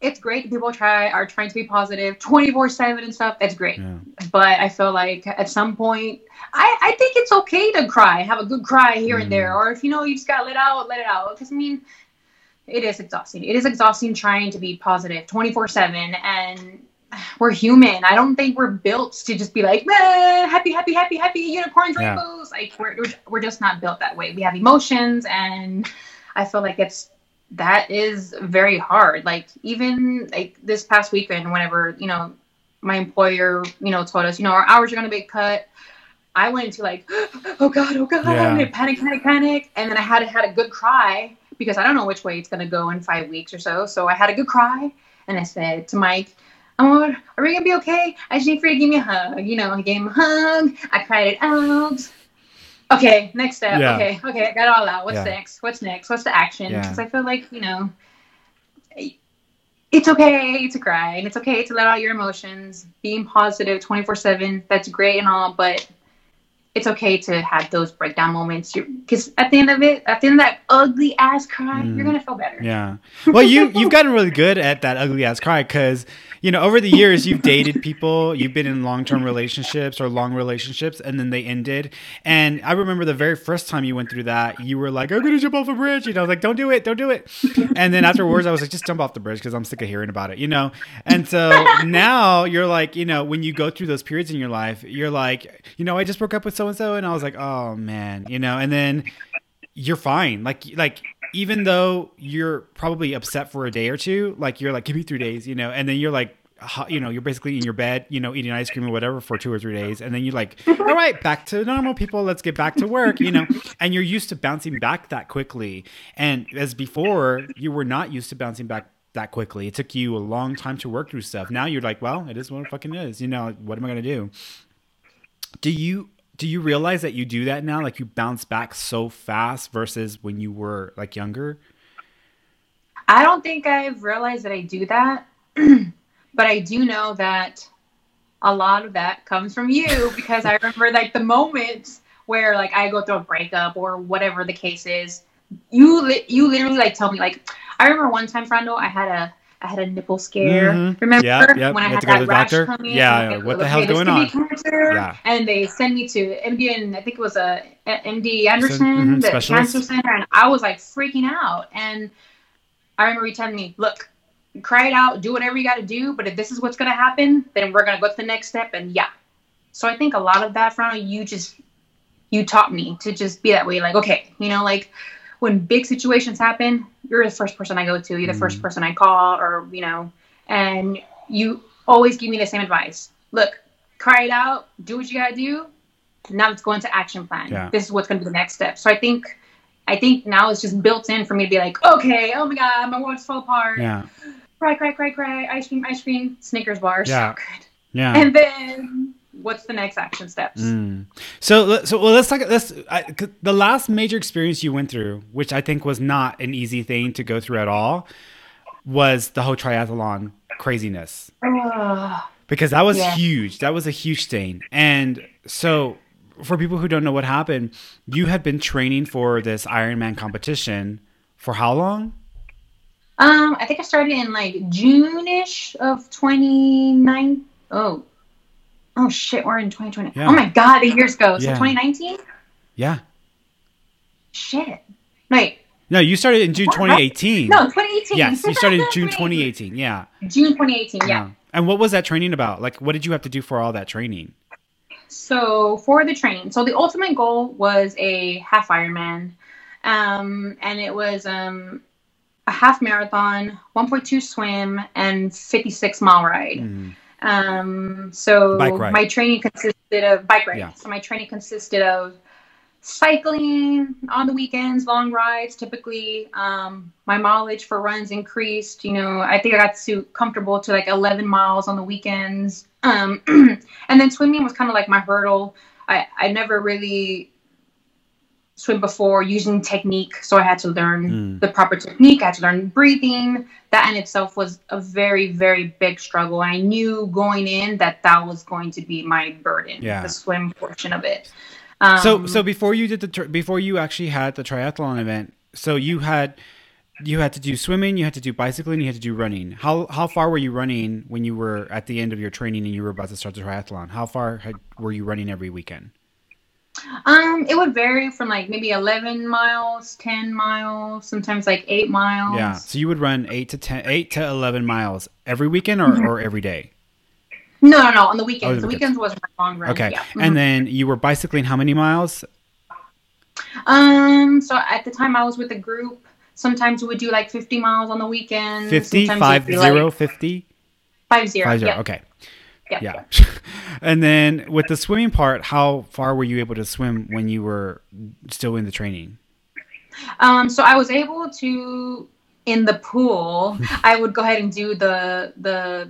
it's great people try are trying to be positive 24 7 and stuff that's great yeah. but i feel like at some point I, I think it's okay to cry have a good cry here mm. and there mm. or if you know you just gotta let out let it out because i mean it is exhausting it is exhausting trying to be positive 24 7 and we're human i don't think we're built to just be like happy happy happy happy unicorns yeah. rainbows like we're, we're just not built that way we have emotions and i feel like it's that is very hard. Like even like this past weekend, whenever you know my employer, you know, told us, you know, our hours are gonna be cut. I went into like, *gasps* oh god, oh god, yeah. panic, panic, panic, and then I had had a good cry because I don't know which way it's gonna go in five weeks or so. So I had a good cry, and I said to Mike, "Oh, are we gonna be okay? I just need for you to give me a hug." You know, I gave him a hug. I cried it out. Okay, next step. Yeah. Okay, okay, I got it all out. What's yeah. next? What's next? What's the action? Because yeah. I feel like you know, it's okay to cry and it's okay to let out your emotions. Being positive twenty four seven, that's great and all, but it's okay to have those breakdown moments because at the end of it at the end of that ugly ass cry mm. you're gonna feel better yeah *laughs* well you you've gotten really good at that ugly ass cry because you know over the years you've dated people you've been in long-term relationships or long relationships and then they ended. And i remember the very first time you went through that you were like i'm gonna jump off a bridge you know I was like don't do it don't do it. And then afterwards i was like just jump off the bridge because i'm sick of hearing about it you know? And so now you're like you know when you go through those periods in your life you're like you know i just broke up with so and so, and I was like, oh man, you know, and then you're fine. Like like even though you're probably upset for a day or two, like you're like, give me three days, you know, and then you're like you know, you're basically in your bed, you know, eating ice cream or whatever for two or three days. And then you're like, *laughs* all right, back to normal people. Let's get back to work, you know, *laughs* and you're used to bouncing back that quickly. And as before, you were not used to bouncing back that quickly. It took you a long time to work through stuff. Now you're like, well, it is what it fucking is. You know, what am I going to do? Do you do you realize that you do that now? Like you bounce back so fast versus when you were like younger? I don't think I've realized that I do that, *clears throat* but I do know that a lot of that comes from you *laughs* because I remember like the moments where like I go through a breakup or whatever the case is. You li- you literally like tell me like I remember one time, Frando, I had a I had a nipple scare. Mm-hmm. Remember yeah, yeah. when I had that rash doctor? come in? Yeah, what the hell's going on? Cancer, yeah. And they send me to MD and I think it was a MD Anderson, mm-hmm, the specialist. cancer center, and I was like freaking out. And I remember you telling me, "Look, cry it out, do whatever you got to do, but if this is what's going to happen, then we're going to go to the next step." And yeah, so I think a lot of that, from you just you taught me to just be that way. Like, okay, you know, like when big situations happen, you're the first person I go to, you're the mm. first person I call, or you know, and you always give me the same advice. Look, cry it out, do what you gotta do. Now let's go into action plan. Yeah. This is what's gonna be the next step. So I think I think now it's just built in for me to be like, okay, oh my god, my world's fall apart. Yeah. Cry, cry, cry, cry, ice cream, ice cream, Snickers bars. Yeah. So good. Yeah. And then what's the next action steps? Mm. So, so well, let's talk. Let's I, the last major experience you went through, which I think was not an easy thing to go through at all, was the whole triathlon craziness. *sighs* because that was yeah. huge. That was a huge thing. And so, for people who don't know what happened, you had been training for this Ironman competition for how long? Um, I think I started in like June-ish of 29. Oh, Oh shit, we're in 2020. Yeah. Oh my god, the years go. So yeah. 2019? Yeah. Shit. Wait. No, you started in June 2018. No, 2018. Yes, you started in June 2018. Yeah. June 2018. Yeah. yeah. And what was that training about? Like, what did you have to do for all that training? So for the training, so the ultimate goal was a half Ironman, um, and it was um, a half marathon, 1.2 swim, and 56 mile ride. Mm. Um, so my training consisted of bike ride. Yeah. So my training consisted of cycling on the weekends, long rides. Typically, um, my mileage for runs increased. You know, I think I got to comfortable to like 11 miles on the weekends. Um, *clears throat* and then swimming was kind of like my hurdle. I, I never really swim before using technique, so I had to learn mm. the proper technique. I had to learn breathing. That in itself was a very, very big struggle. I knew going in that that was going to be my burden, yeah. the swim portion of it. Um, so so before you did the tri- before you actually had the triathlon event, so you had you had to do swimming, you had to do bicycling, you had to do running. How how far were you running when you were at the end of your training and you were about to start the triathlon? How far had, were you running every weekend? Um, it would vary from like maybe eleven miles, ten miles, sometimes like eight miles. Yeah, so you would run eight to ten, eight to eleven miles every weekend or, mm-hmm. or every day. No, no, no. On the weekends. Oh, the weekends, was my long run. Okay. Yeah. Mm-hmm. And then you were bicycling how many miles? Um. So at the time I was with a group. Sometimes we would do like 50 miles on the weekend. 50, five zero, like 50? Five zero. Five zero. Yeah. Okay. Yeah. yeah. *laughs* and then with the swimming part, how far were you able to swim when you were still in the training? Um, so I was able to in the pool. *laughs* I would go ahead and do the the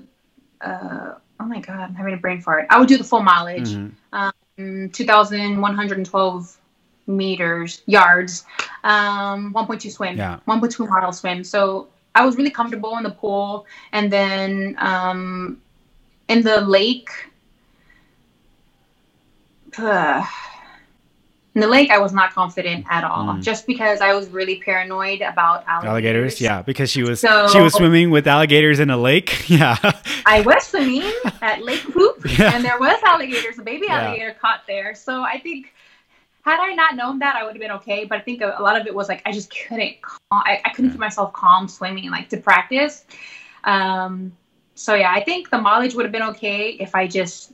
uh, oh my god, I'm having a brain fart. I would do the full mileage, mm-hmm. um, 2,112 meters, yards, um, 1.2 swim, yeah. 1.2 mile swim. So I was really comfortable in the pool, and then um, in the lake. In the lake, I was not confident at all, mm. just because I was really paranoid about alligators. alligators yeah, because she was so, she was swimming with alligators in a lake. *laughs* Yeah, I was swimming at Lake Poop, *laughs* yeah. and there was alligators, a baby alligator yeah. caught there. So I think had I not known that, I would have been okay. But I think a, a lot of it was like I just couldn't, I, I couldn't keep myself calm swimming, like to practice. Um, so yeah, I think the mileage would have been okay if I just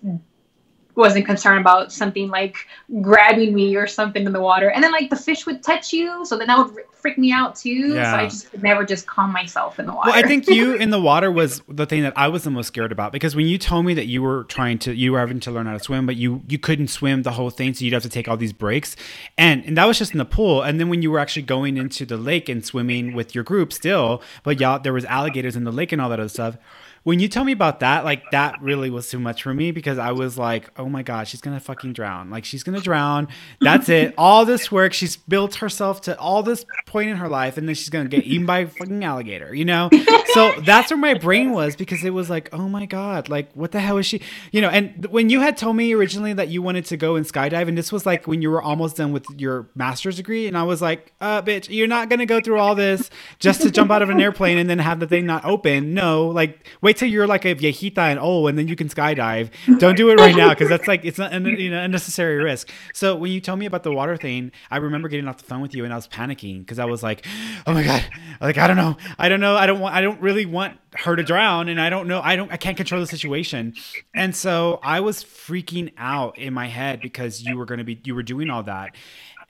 wasn't concerned about something like grabbing me or something in the water. And then like the fish would touch you, so then that would freak me out too. Yeah. So I just could never just calm myself in the water. Well, I think you *laughs* in the water was the thing that I was the most scared about because when you told me that you were trying to you were having to learn how to swim, but you you couldn't swim the whole thing, so you'd have to take all these breaks. And and that was just in the pool. And then when you were actually going into the lake and swimming with your group still, but yeah, there was alligators in the lake and all that other stuff when you tell me about that, like that really was too much for me because I was like, oh my god, she's gonna fucking drown. Like she's gonna drown. That's it. *laughs* All this work, she's built herself to all this point in her life, and then she's gonna get eaten by a fucking alligator. You know. so *laughs* that's where my brain was because it was like, oh my god, like what the hell is she? You know. And when you had told me originally that you wanted to go and skydive, and this was like when you were almost done with your master's degree, and I was like, uh, bitch, you're not gonna go through all this just to jump out of an airplane and then have the thing not open. No, like wait till you're like a viejita and oh, and then you can skydive. Don't do it right now because that's like it's not you know unnecessary risk. So when you told me about the water thing, I remember getting off the phone with you and I was panicking because I was like, oh my god, like I don't know, I don't know, I don't want, I don't really want her to drown, and I don't know, I don't, I can't control the situation, and so I was freaking out in my head because you were going to be, you were doing all that.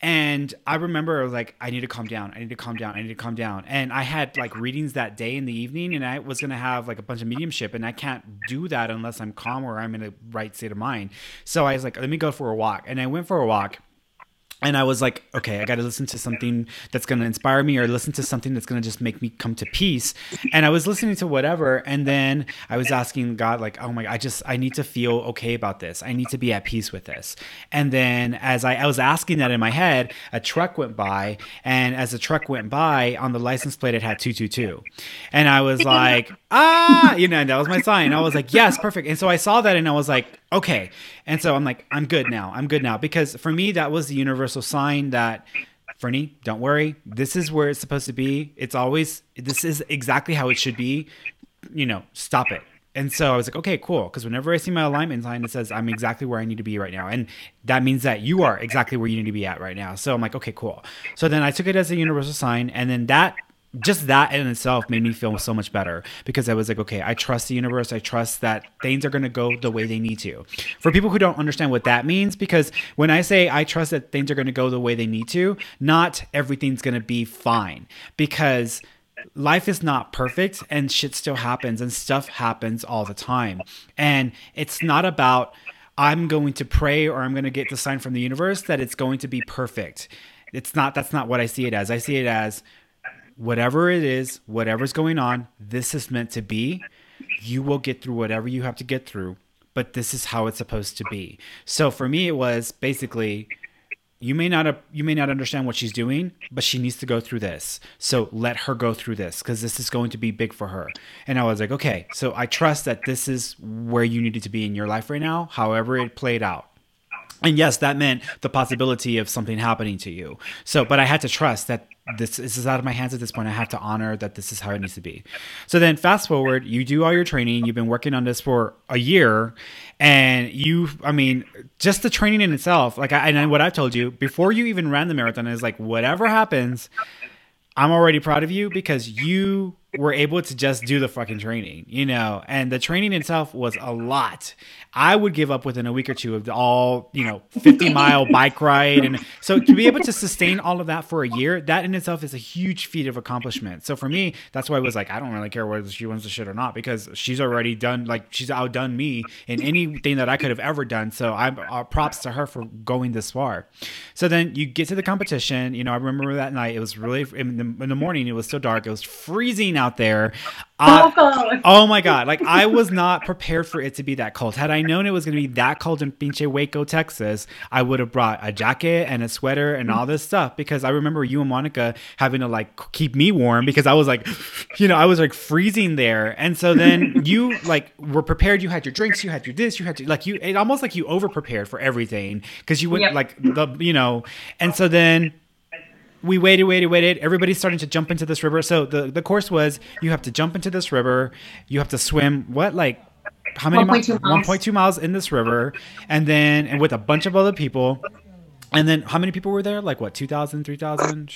And I remember I was like, I need to calm down. I need to calm down. I need to calm down. And I had like readings that day in the evening, and I was gonna have like a bunch of mediumship, and I can't do that unless I'm calm or I'm in a right state of mind. So I was like, let me go for a walk, and I went for a walk and I was like, okay, I got to listen to something that's going to inspire me or listen to something that's going to just make me come to peace. And I was listening to whatever. And then I was asking God, like, oh my, god, I just, I need to feel okay about this. I need to be at peace with this. And then as I, I was asking that in my head, a truck went by. And as the truck went by on the license plate, it had 222. And I was like, *laughs* ah, you know, that was my sign. I was like, yes, perfect. And so I saw that and I was like, okay. And so I'm like, I'm good now. I'm good now. Because for me, that was the universal sign that, Fernie, don't worry. This is where it's supposed to be. It's always, this is exactly how it should be. You know, stop it. And so I was like, okay, cool. Because whenever I see my alignment sign, it says I'm exactly where I need to be right now. And that means that you are exactly where you need to be at right now. So I'm like, okay, cool. So then I took it as a universal sign. And then that just that in itself made me feel so much better because I was like, okay, I trust the universe. I trust that things are going to go the way they need to. For people who don't understand what that means, because when I say I trust that things are going to go the way they need to, not everything's going to be fine because life is not perfect and shit still happens and stuff happens all the time. And it's not about I'm going to pray or I'm going to get the sign from the universe that it's going to be perfect. It's not that's not what I see it as. I see it as whatever it is, whatever's going on, this is meant to be. You will get through whatever you have to get through, but this is how it's supposed to be. So for me it was basically you may not you may not understand what she's doing but she needs to go through this so let her go through this because this is going to be big for her and i was like okay so i trust that this is where you needed to be in your life right now however it played out and yes that meant the possibility of something happening to you so but i had to trust that this, this is out of my hands at this point. I have to honor that this is how it needs to be. So then fast forward you do all your training. You've been working on this for a year and you i mean just the training in itself like I, and what i've told you before you even ran the marathon is like whatever happens i'm already proud of you because you were able to just do the fucking training, you know, and the training itself was a lot. I would give up within a week or two of the all, you know, 50 *laughs* mile bike ride. And so to be able to sustain all of that for a year, that in itself is a huge feat of accomplishment. So for me, that's why I was like, I don't really care whether she wins the shit or not, because she's already done, like, she's outdone me in anything that I could have ever done. So I'm uh, props to her for going this far. So then you get to the competition. You know, I remember that night, it was really, in the, in the morning, it was still dark. It was freezing out there. Uh, oh my god! Like I was not prepared for it to be that cold. Had I known it was going to be that cold in pinche Waco, Texas, I would have brought a jacket and a sweater and all this stuff because I remember you and Monica having to like keep me warm because I was like, you know, I was like freezing there. And so then *laughs* you like were prepared. You had your drinks. You had your this. You had to like you. It almost like you over prepared for everything because you went yep. like the you know. And so then we waited, waited, waited. Everybody's starting to jump into this river. So the, the course was you have to jump into this river. You have to swim what like how many 1. miles? 1.2 miles in this river, and then and with a bunch of other people. And then how many people were there? Like what, 2,000, 3,000?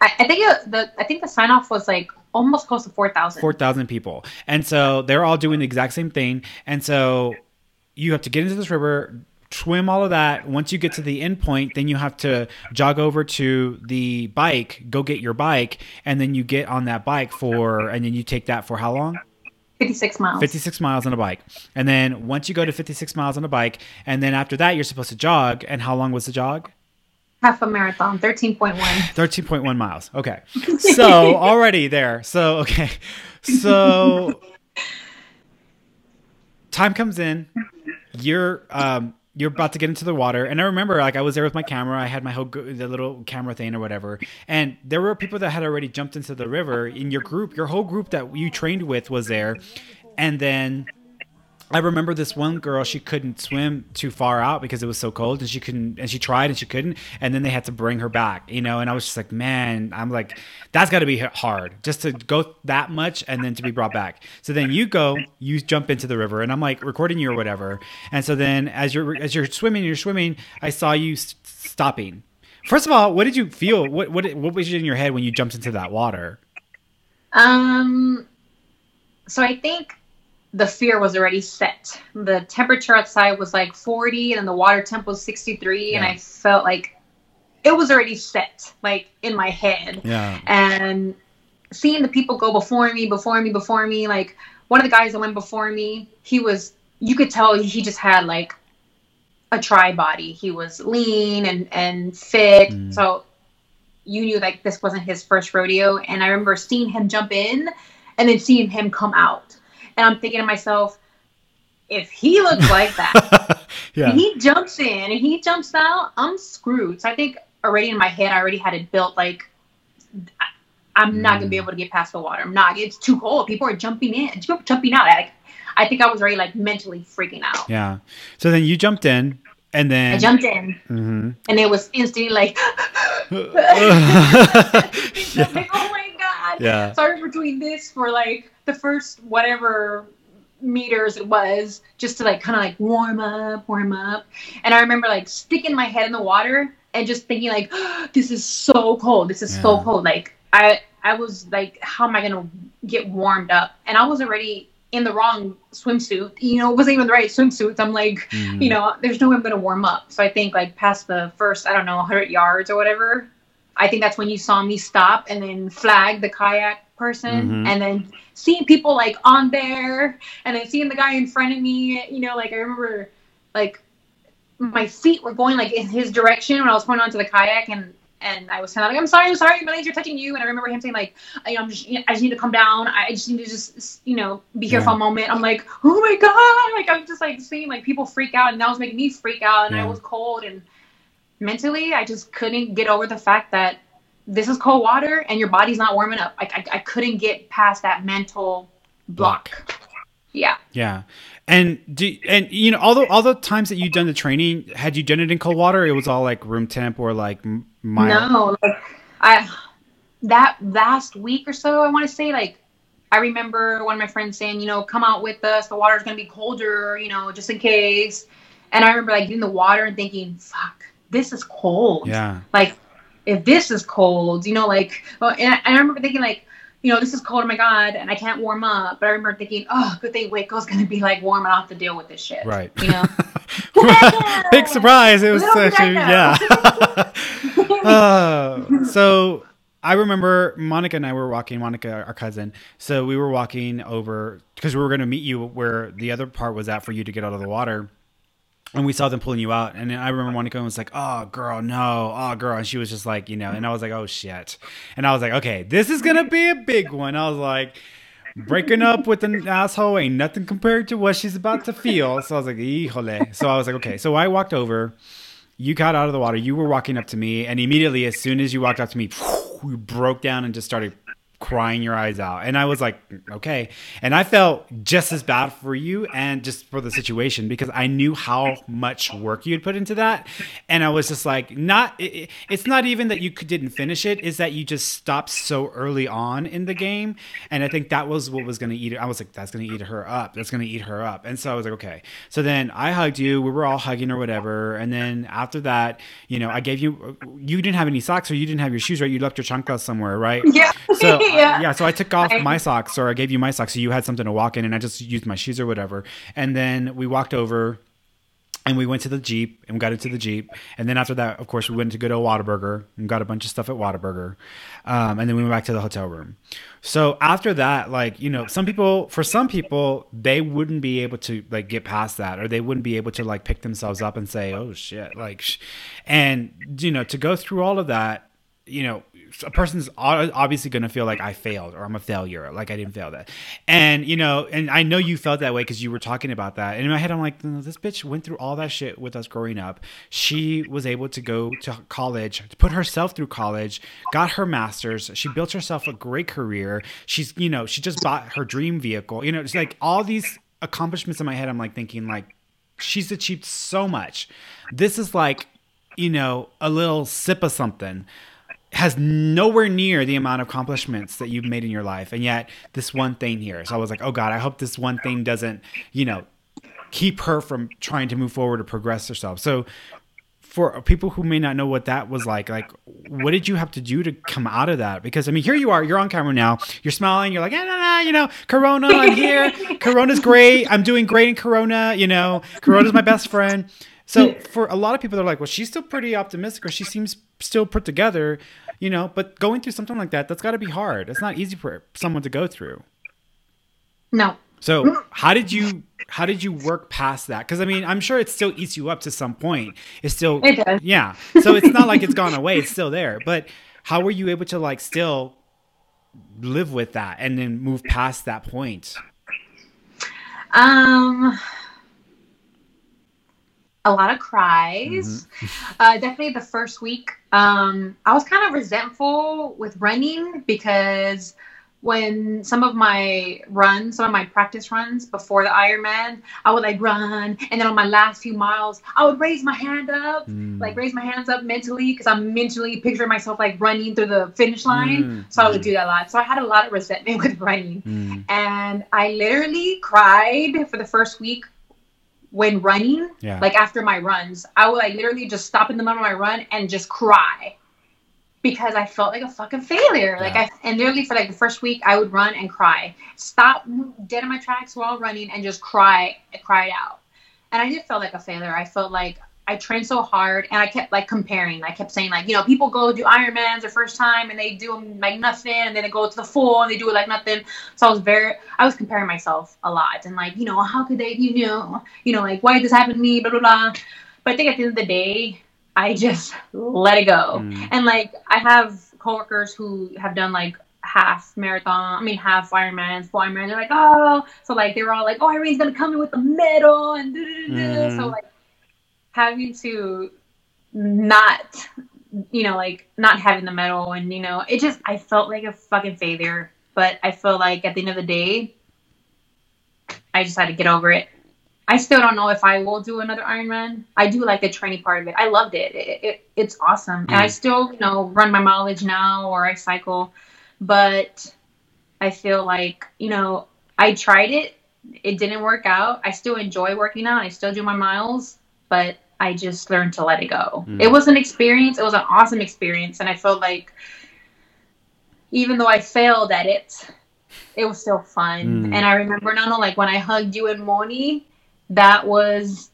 I, I think it, the I think the sign off was like almost close to 4,000. 4,000 people. And so they're all doing the exact same thing. And so you have to get into this river, swim all of that. Once you get to the end point, then you have to jog over to the bike, go get your bike, and then you get on that bike for, and then you take that for how long? 56 miles. 56 miles on a bike. And then once you go to 56 miles on a bike, and then after that, you're supposed to jog. And how long was the jog? Half a marathon, 13.1. 13.1 miles. Okay. *laughs* So already there. So, okay. So *laughs* time comes in. You're um, you're about to get into the water. And i remember like i was there with my camera. I had my whole the little camera thing or whatever. And there were people that had already jumped into the river in your group your whole group that you trained with was there. And then I remember this one girl, she couldn't swim too far out because it was so cold and she couldn't, and she tried and she couldn't. And then they had to bring her back, you know, and I was just like, man, I'm like, that's got to be hard just to go that much and then to be brought back. So then you go, you jump into the river and I'm like recording you or whatever. And so then as you're, as you're swimming, you're swimming, I saw you stopping. First of all, what did you feel? What, what, what was in your head when you jumped into that water? Um, so I think the fear was already set. The temperature outside was like 40 and the water temp was 63 yeah. and I felt like it was already set like in my head. Yeah. And seeing the people go before me, before me, before me, like one of the guys that went before me, he was you could tell he just had like a tri body. He was lean and and fit. Mm. So you knew like this wasn't his first rodeo and I remember seeing him jump in and then seeing him come out and I'm thinking to myself, if he looks *laughs* like that, yeah. he jumps in and he jumps out, I'm screwed. So I think already in my head, I already had it built like I'm mm. not gonna be mm. able to get past the water. I'm not. It's too cold. People are jumping in. People jumping out. Like, I think I was already like mentally freaking out. Yeah. So then you jumped in, and then I jumped in, mm-hmm. and it was instantly like, *laughs* *laughs* yeah. like, oh my god. Yeah. So I remember doing this for like the first whatever meters it was just to like kind of like warm up, warm up. And I remember like sticking my head in the water and just thinking like, oh, *gasps* this is so cold. This is yeah. so cold. Like I I was like, how am I gonna get warmed up? And I was already in the wrong swimsuit. You know, it wasn't even the right swimsuit. I'm like, mm. you know, there's no way I'm gonna warm up. So I think like past the first, I don't know, 100 yards or whatever. I think that's when you saw me stop and then flag the kayak person mm-hmm. and then seeing people like on there and then seeing the guy in front of me you know like i remember like my feet were going like in his direction when i was going onto the kayak and and I was kind of like, I'm sorry, I'm sorry, my legs are touching you. And I remember him saying like, I, am just, I just need to come down. I just need to just, you know, be here yeah. for a moment. I'm like, oh my god, like I'm just like seeing like people freak out, and that was making me freak out, and yeah. I was cold, and mentally, I just couldn't get over the fact that this is cold water and your body's not warming up. Like I, I couldn't get past that mental block. block. Yeah. Yeah. And do and you know all the all the times that you've done the training, had you done it in cold water? It was all like room temp or like mild. No, like I that last week or so, I want to say like I remember one of my friends saying, you know, come out with us. The water's gonna be colder, you know, just in case. And I remember like in the water and thinking, fuck, this is cold. Yeah. Like if this is cold, you know, like, and I, I remember thinking like, you know, this is cold. Oh my god, and I can't warm up. But I remember thinking, oh, good thing Waco's gonna be like warm. I don't have to deal with this shit. Right. You know. *laughs* Big surprise! It was such a yeah. *laughs* *laughs* uh, so I remember Monica and I were walking. Monica, our cousin. So we were walking over because we were going to meet you where the other part was at for you to get out of the water and we saw them pulling you out. And i remember monica was like oh girl no. Oh girl. And she was just like you know and i was like oh shit. And i was like okay this is gonna be a big one. I was like breaking up with an asshole ain't nothing compared to what she's about to feel. So i was like híjole. So i was like okay. So i walked over. You got out of the water. You were walking up to me. And immediately as soon as you walked up to me *laughs* you broke down and just started crying your eyes out. And I was like, okay. And I felt just as bad for you and just for the situation because I knew how much work you had put into that. And I was just like, not, it, it's not even that you didn't finish it, is that you just stopped so early on in the game. And I think that was what was going to eat it. I was like, that's going to eat her up. That's going to eat her up. And so I was like, okay. So then I hugged you. We were all hugging or whatever. And then after that, you know, I gave you, you didn't have any socks or you didn't have your shoes, right? You left your chanclas somewhere, right? Yeah. So *laughs* yeah. yeah, so I took off I, my socks, or I gave you my socks, so you had something to walk in, and I just used my shoes or whatever. And then we walked over, and we went to the jeep and got into the jeep. And then after that, of course, we went to go to Whataburger and got a bunch of stuff at Whataburger. Um, and then we went back to the hotel room. So after that, like you know, some people, for some people, they wouldn't be able to like get past that, or they wouldn't be able to like pick themselves up and say, "Oh shit!" Like, sh-. and you know, to go through all of that, you know, a person's obviously going to feel like I failed or I'm a failure, like I didn't fail that. And, you know, and I know you felt that way because you were talking about that. And in my head, I'm like, this bitch went through all that shit with us growing up. She was able to go to college, to put herself through college, got her master's. She built herself a great career. She's, you know, she just bought her dream vehicle. You know, it's like all these accomplishments in my head. I'm like thinking, like, she's achieved so much. This is like, you know, a little sip of something has nowhere near the amount of accomplishments that you've made in your life and yet this one thing here. So i was like oh god i hope this one thing doesn't you know keep her from trying to move forward or progress herself. So for people who may not know what that was like like what did you have to do to come out of that? Because i mean here you are you're on camera now you're smiling you're like yeah, nah, nah, you know corona i'm here corona's great i'm doing great in corona you know corona's my best friend so for a lot of people, they're like, well, she's still pretty optimistic, or she seems still put together, you know. But going through something like that, that's got to be hard. It's not easy for someone to go through. No. So how did you how did you work past that? Because I mean, I'm sure it still eats you up to some point. It's still it does. yeah. So it's not like it's gone away. It's still there. But how were you able to like still live with that and then move past that point? Um a lot of cries. Mm-hmm. Uh, definitely the first week, um, I was kind of resentful with running because when some of my runs, some of my practice runs before the Ironman, I would like run, and then on my last few miles, I would raise my hand up, mm. like raise my hands up mentally because I'm mentally picturing myself like running through the finish line. Mm. So I would do that a lot. So I had a lot of resentment *laughs* with running, mm. and I literally cried for the first week when running, yeah. like after my runs, I would like literally just stop in the middle of my run and just cry because I felt like a fucking failure. Yeah. Like I and literally for like the first week, I would run and cry, stop dead in my tracks while running and just cry, cried out. And I did feel like a failure. I felt like I trained so hard and I kept like comparing. I kept saying like, you know, people go do Ironmans their first time and they do them like nothing and then they go to the full and they do it like nothing. So I was very, I was comparing myself a lot and like, you know, how could they, you know, you know, like why did this happen to me, blah, blah, blah. But I think at the end of the day, I just let it go. Mm. And like, I have coworkers who have done like half marathon, I mean half Ironman, full Ironman. They're like, oh, so like they were all like, oh, Irene's gonna come in with the medal and mm. so like having to not, you know, like not having the medal and you know, it just I felt like a fucking failure. But I feel like at the end of the day, I just had to get over it. I still don't know if I will do another Ironman. I do like the training part of it. I loved it. it, it it's awesome, mm. and I mm. still, you know, run my mileage now or I cycle but I feel like, you know, I tried it. It didn't work out. I still enjoy working out. I still do my miles, but I just learned to let it go. Mm. It was an experience. It was an awesome experience. And I felt like even though I failed at it, it was still fun. Mm. And I remember, Nano, like when I hugged you and Moni, that was,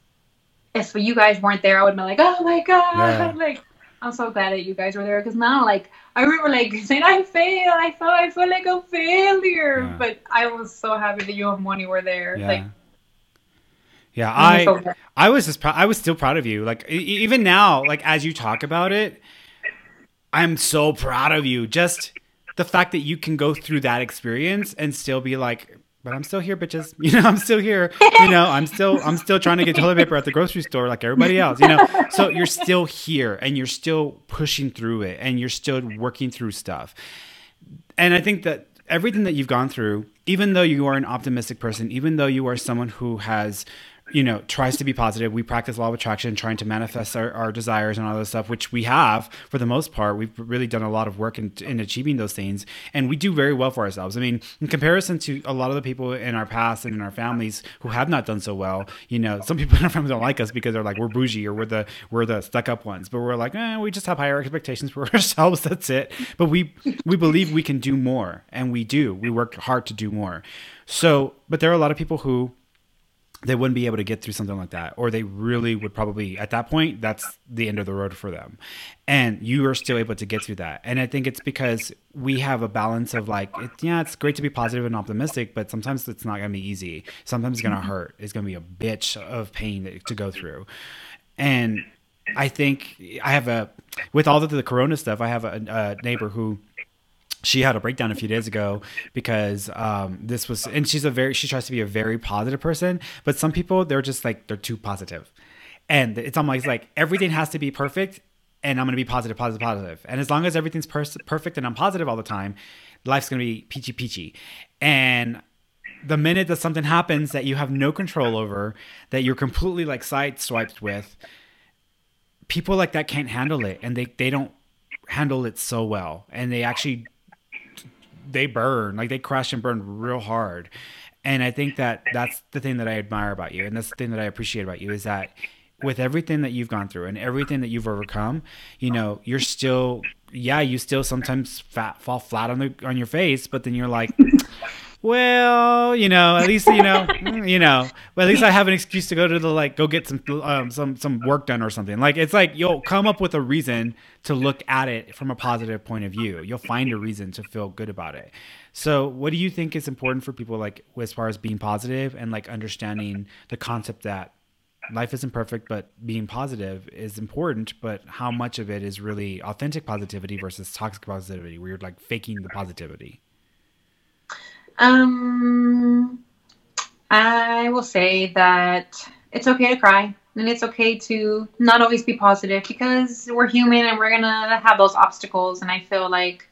if you guys weren't there, I would be like, oh my God. Yeah. *laughs* Like, I'm so glad that you guys were there because now, like, I remember like *laughs* saying I failed. I felt I felt like a failure, yeah. but I was so happy that you and Moni were there. Yeah. Like, yeah, I I was just. I was still proud of you. Like even now, like as you talk about it, I'm so proud of you. Just the fact that you can go through that experience and still be like, but I'm still here, bitches. *laughs* You know, I'm still here. You know, I'm still I'm still trying to get toilet paper at the grocery store like everybody else. You know, so you're still here and you're still pushing through it and you're still working through stuff. And I think that everything that you've gone through, even though you are an optimistic person, even though you are someone who has you know, tries to be positive. We practice law of attraction, trying to manifest our, our desires and all this stuff, which we have for the most part. We've really done a lot of work in, in achieving those things, and we do very well for ourselves. I mean, in comparison to a lot of the people in our past and in our families who have not done so well, you know, some people *laughs* in our family don't like us because they're like we're bougie or we're the we're the stuck up ones, but we're like, eh, we just have higher expectations for *laughs* ourselves. That's it. But we we believe we can do more, and we do. We work hard to do more. So, but there are a lot of people who they wouldn't be able to get through something like that or they really would probably at that point that's the end of the road for them. And you are still able to get through that. And i think it's because we have a balance of like it, yeah it's great to be positive and optimistic but sometimes it's not going to be easy. Sometimes it's going to mm-hmm. hurt. It's going to be a bitch of pain to go through. And i think i have a with all of the corona stuff i have a, a neighbor who she had a breakdown a few days ago because um, this was and she's a very she tries to be a very positive person but some people they're just like they're too positive. And it's almost like everything has to be perfect and i'm going to be positive positive positive. And as long as everything's per- perfect and i'm positive all the time life's going to be peachy peachy. And the minute that something happens that you have no control over that you're completely like sideswiped with people like that can't handle it and they, they don't handle it so well. And they actually they burn like they crash and burn real hard. And i think that that's the thing that i admire about you and that's the thing that i appreciate about you is that with everything that you've gone through and everything that you've overcome you know you're still yeah you still sometimes fat, fall flat on the on your face but then you're like well, you know, at least you know, *laughs* you know, but at least I have an excuse to go to the like go get some um, some some work done or something. Like it's like you'll come up with a reason to look at it from a positive point of view. You'll find a reason to feel good about it. So, what do you think is important for people like as far as being positive and like understanding the concept that life isn't perfect, but being positive is important. But how much of it is really authentic positivity versus toxic positivity, where you're like faking the positivity? Um, I will say that it's okay to cry and it's okay to not always be positive because we're human and we're gonna have those obstacles. And I feel like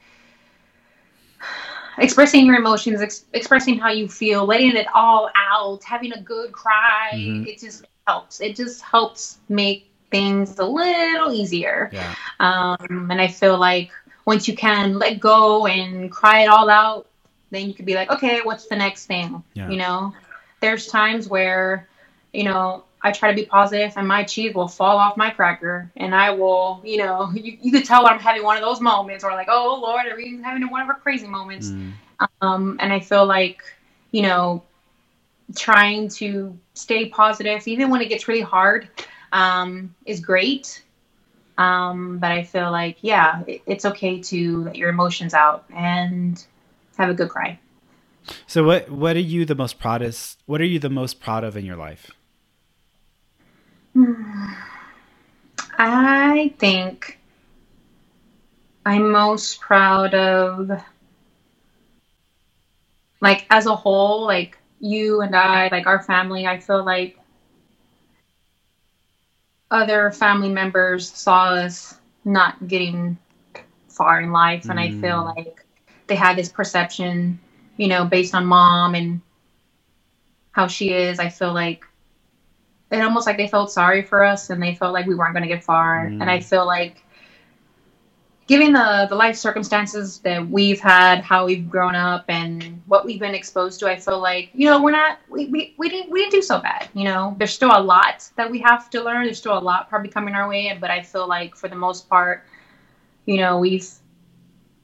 expressing your emotions, ex- expressing how you feel, letting it all out, having a good cry, mm-hmm. it just helps. It just helps make things a little easier. Yeah. Um, and I feel like once you can let go and cry it all out, then you could be like, okay, what's the next thing? Yeah. You know, there's times where, you know, I try to be positive and my cheese will fall off my cracker and I will, you know, *laughs* you, you could tell I'm having one of those moments or like, oh Lord, are we having one of our crazy moments? Mm. Um, and I feel like, you know, trying to stay positive, even when it gets really hard, um, is great. Um, but I feel like, yeah, it, it's okay to let your emotions out and have a good cry. So what what are you the most proudest what are you the most proud of in your life? *sighs* I think I'm most proud of like as a whole, like you and I, like our family, I feel like other family members saw us not getting far in life and mm. I feel mm. like they had this perception you know, based on mom and how she is, I feel like it almost like they felt sorry for us and they felt like we weren't going to get far. Mm. And I feel like given the the life circumstances that we've had, how we've grown up and what we've been exposed to, I feel like, you know, we're not we, we, we didn't we didn't do so bad, you know. There's still a lot that we have to learn. There's still a lot probably coming our way, but I feel like for the most part, you know, we've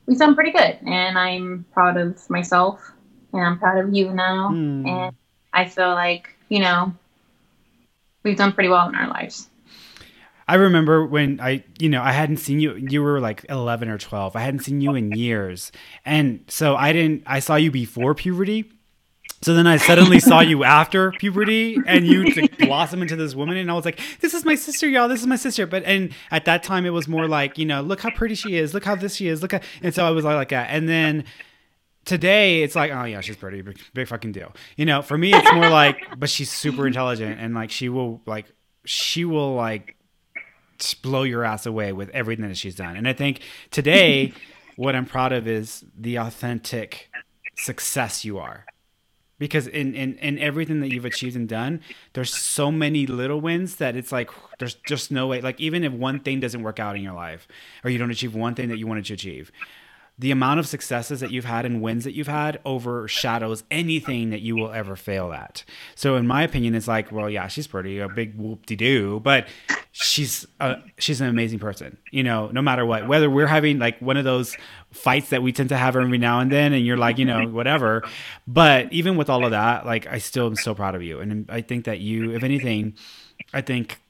we've done pretty good, and I'm proud of myself, and I'm proud of you now, mm. and I feel like you know we've done pretty well in our lives. I remember when I, you know, I hadn't seen you. You were like eleven or twelve. I hadn't seen you in years, and so I didn't. I saw you before puberty, so then I suddenly saw *laughs* you after puberty and you like, blossom into this woman and I was like, this is my sister, y'all. This is my sister. But and at that time it was more like, you know, look how pretty she is. Look how this she is. Look how and so I was like that. And then today it's like, oh yeah, she's pretty. Big, big fucking deal. You know, for me it's more like, *laughs* but she's super intelligent and like she will like she will like blow your ass away with everything that she's done. And I think today *laughs* what I'm proud of is the authentic success you are because in, in in everything that you've achieved and done there's so many little wins that it's like there's just no way like even if one thing doesn't work out in your life or you don't achieve one thing that you wanted to achieve the amount of successes that you've had and wins that you've had overshadows anything that you will ever fail at. So, in my opinion, it's like, well, yeah, she's pretty, a big whoop de doo, but she's a, she's an amazing person. You know, no matter what, whether we're having like one of those fights that we tend to have every now and then, and you're like, you know, whatever. But even with all of that, like, I still am so proud of you, and I think that you, if anything, I think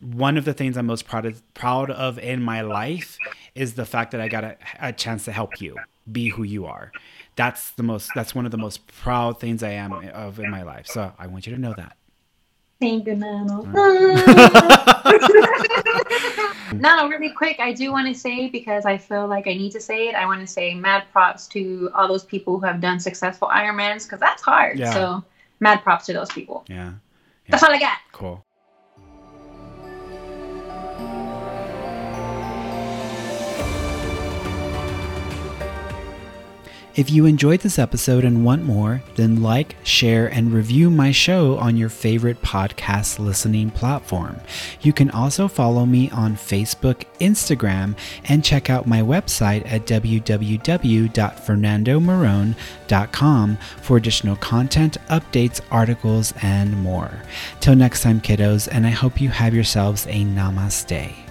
one of the things I'm most proud of, proud of in my life is the fact that I got a, a chance to help you be who you are. That's the most. That's one of the most proud things I am of in my life. So I want you to know that. Thank you, Nano. *laughs* Nano, really quick, I do want to say because I feel like I need to say it. I want to say mad props to all those people who have done successful Ironmans because that's hard. Yeah. So mad props to those people. Yeah. yeah. That's all I got. Cool. If you enjoyed this episode and want more, then like, share, and review my show on your favorite podcast listening platform. You can also follow me on Facebook, Instagram, and check out my website at www.fernandomarone.com for additional content, updates, articles, and more. Till next time, kiddos, and I hope you have yourselves a namaste.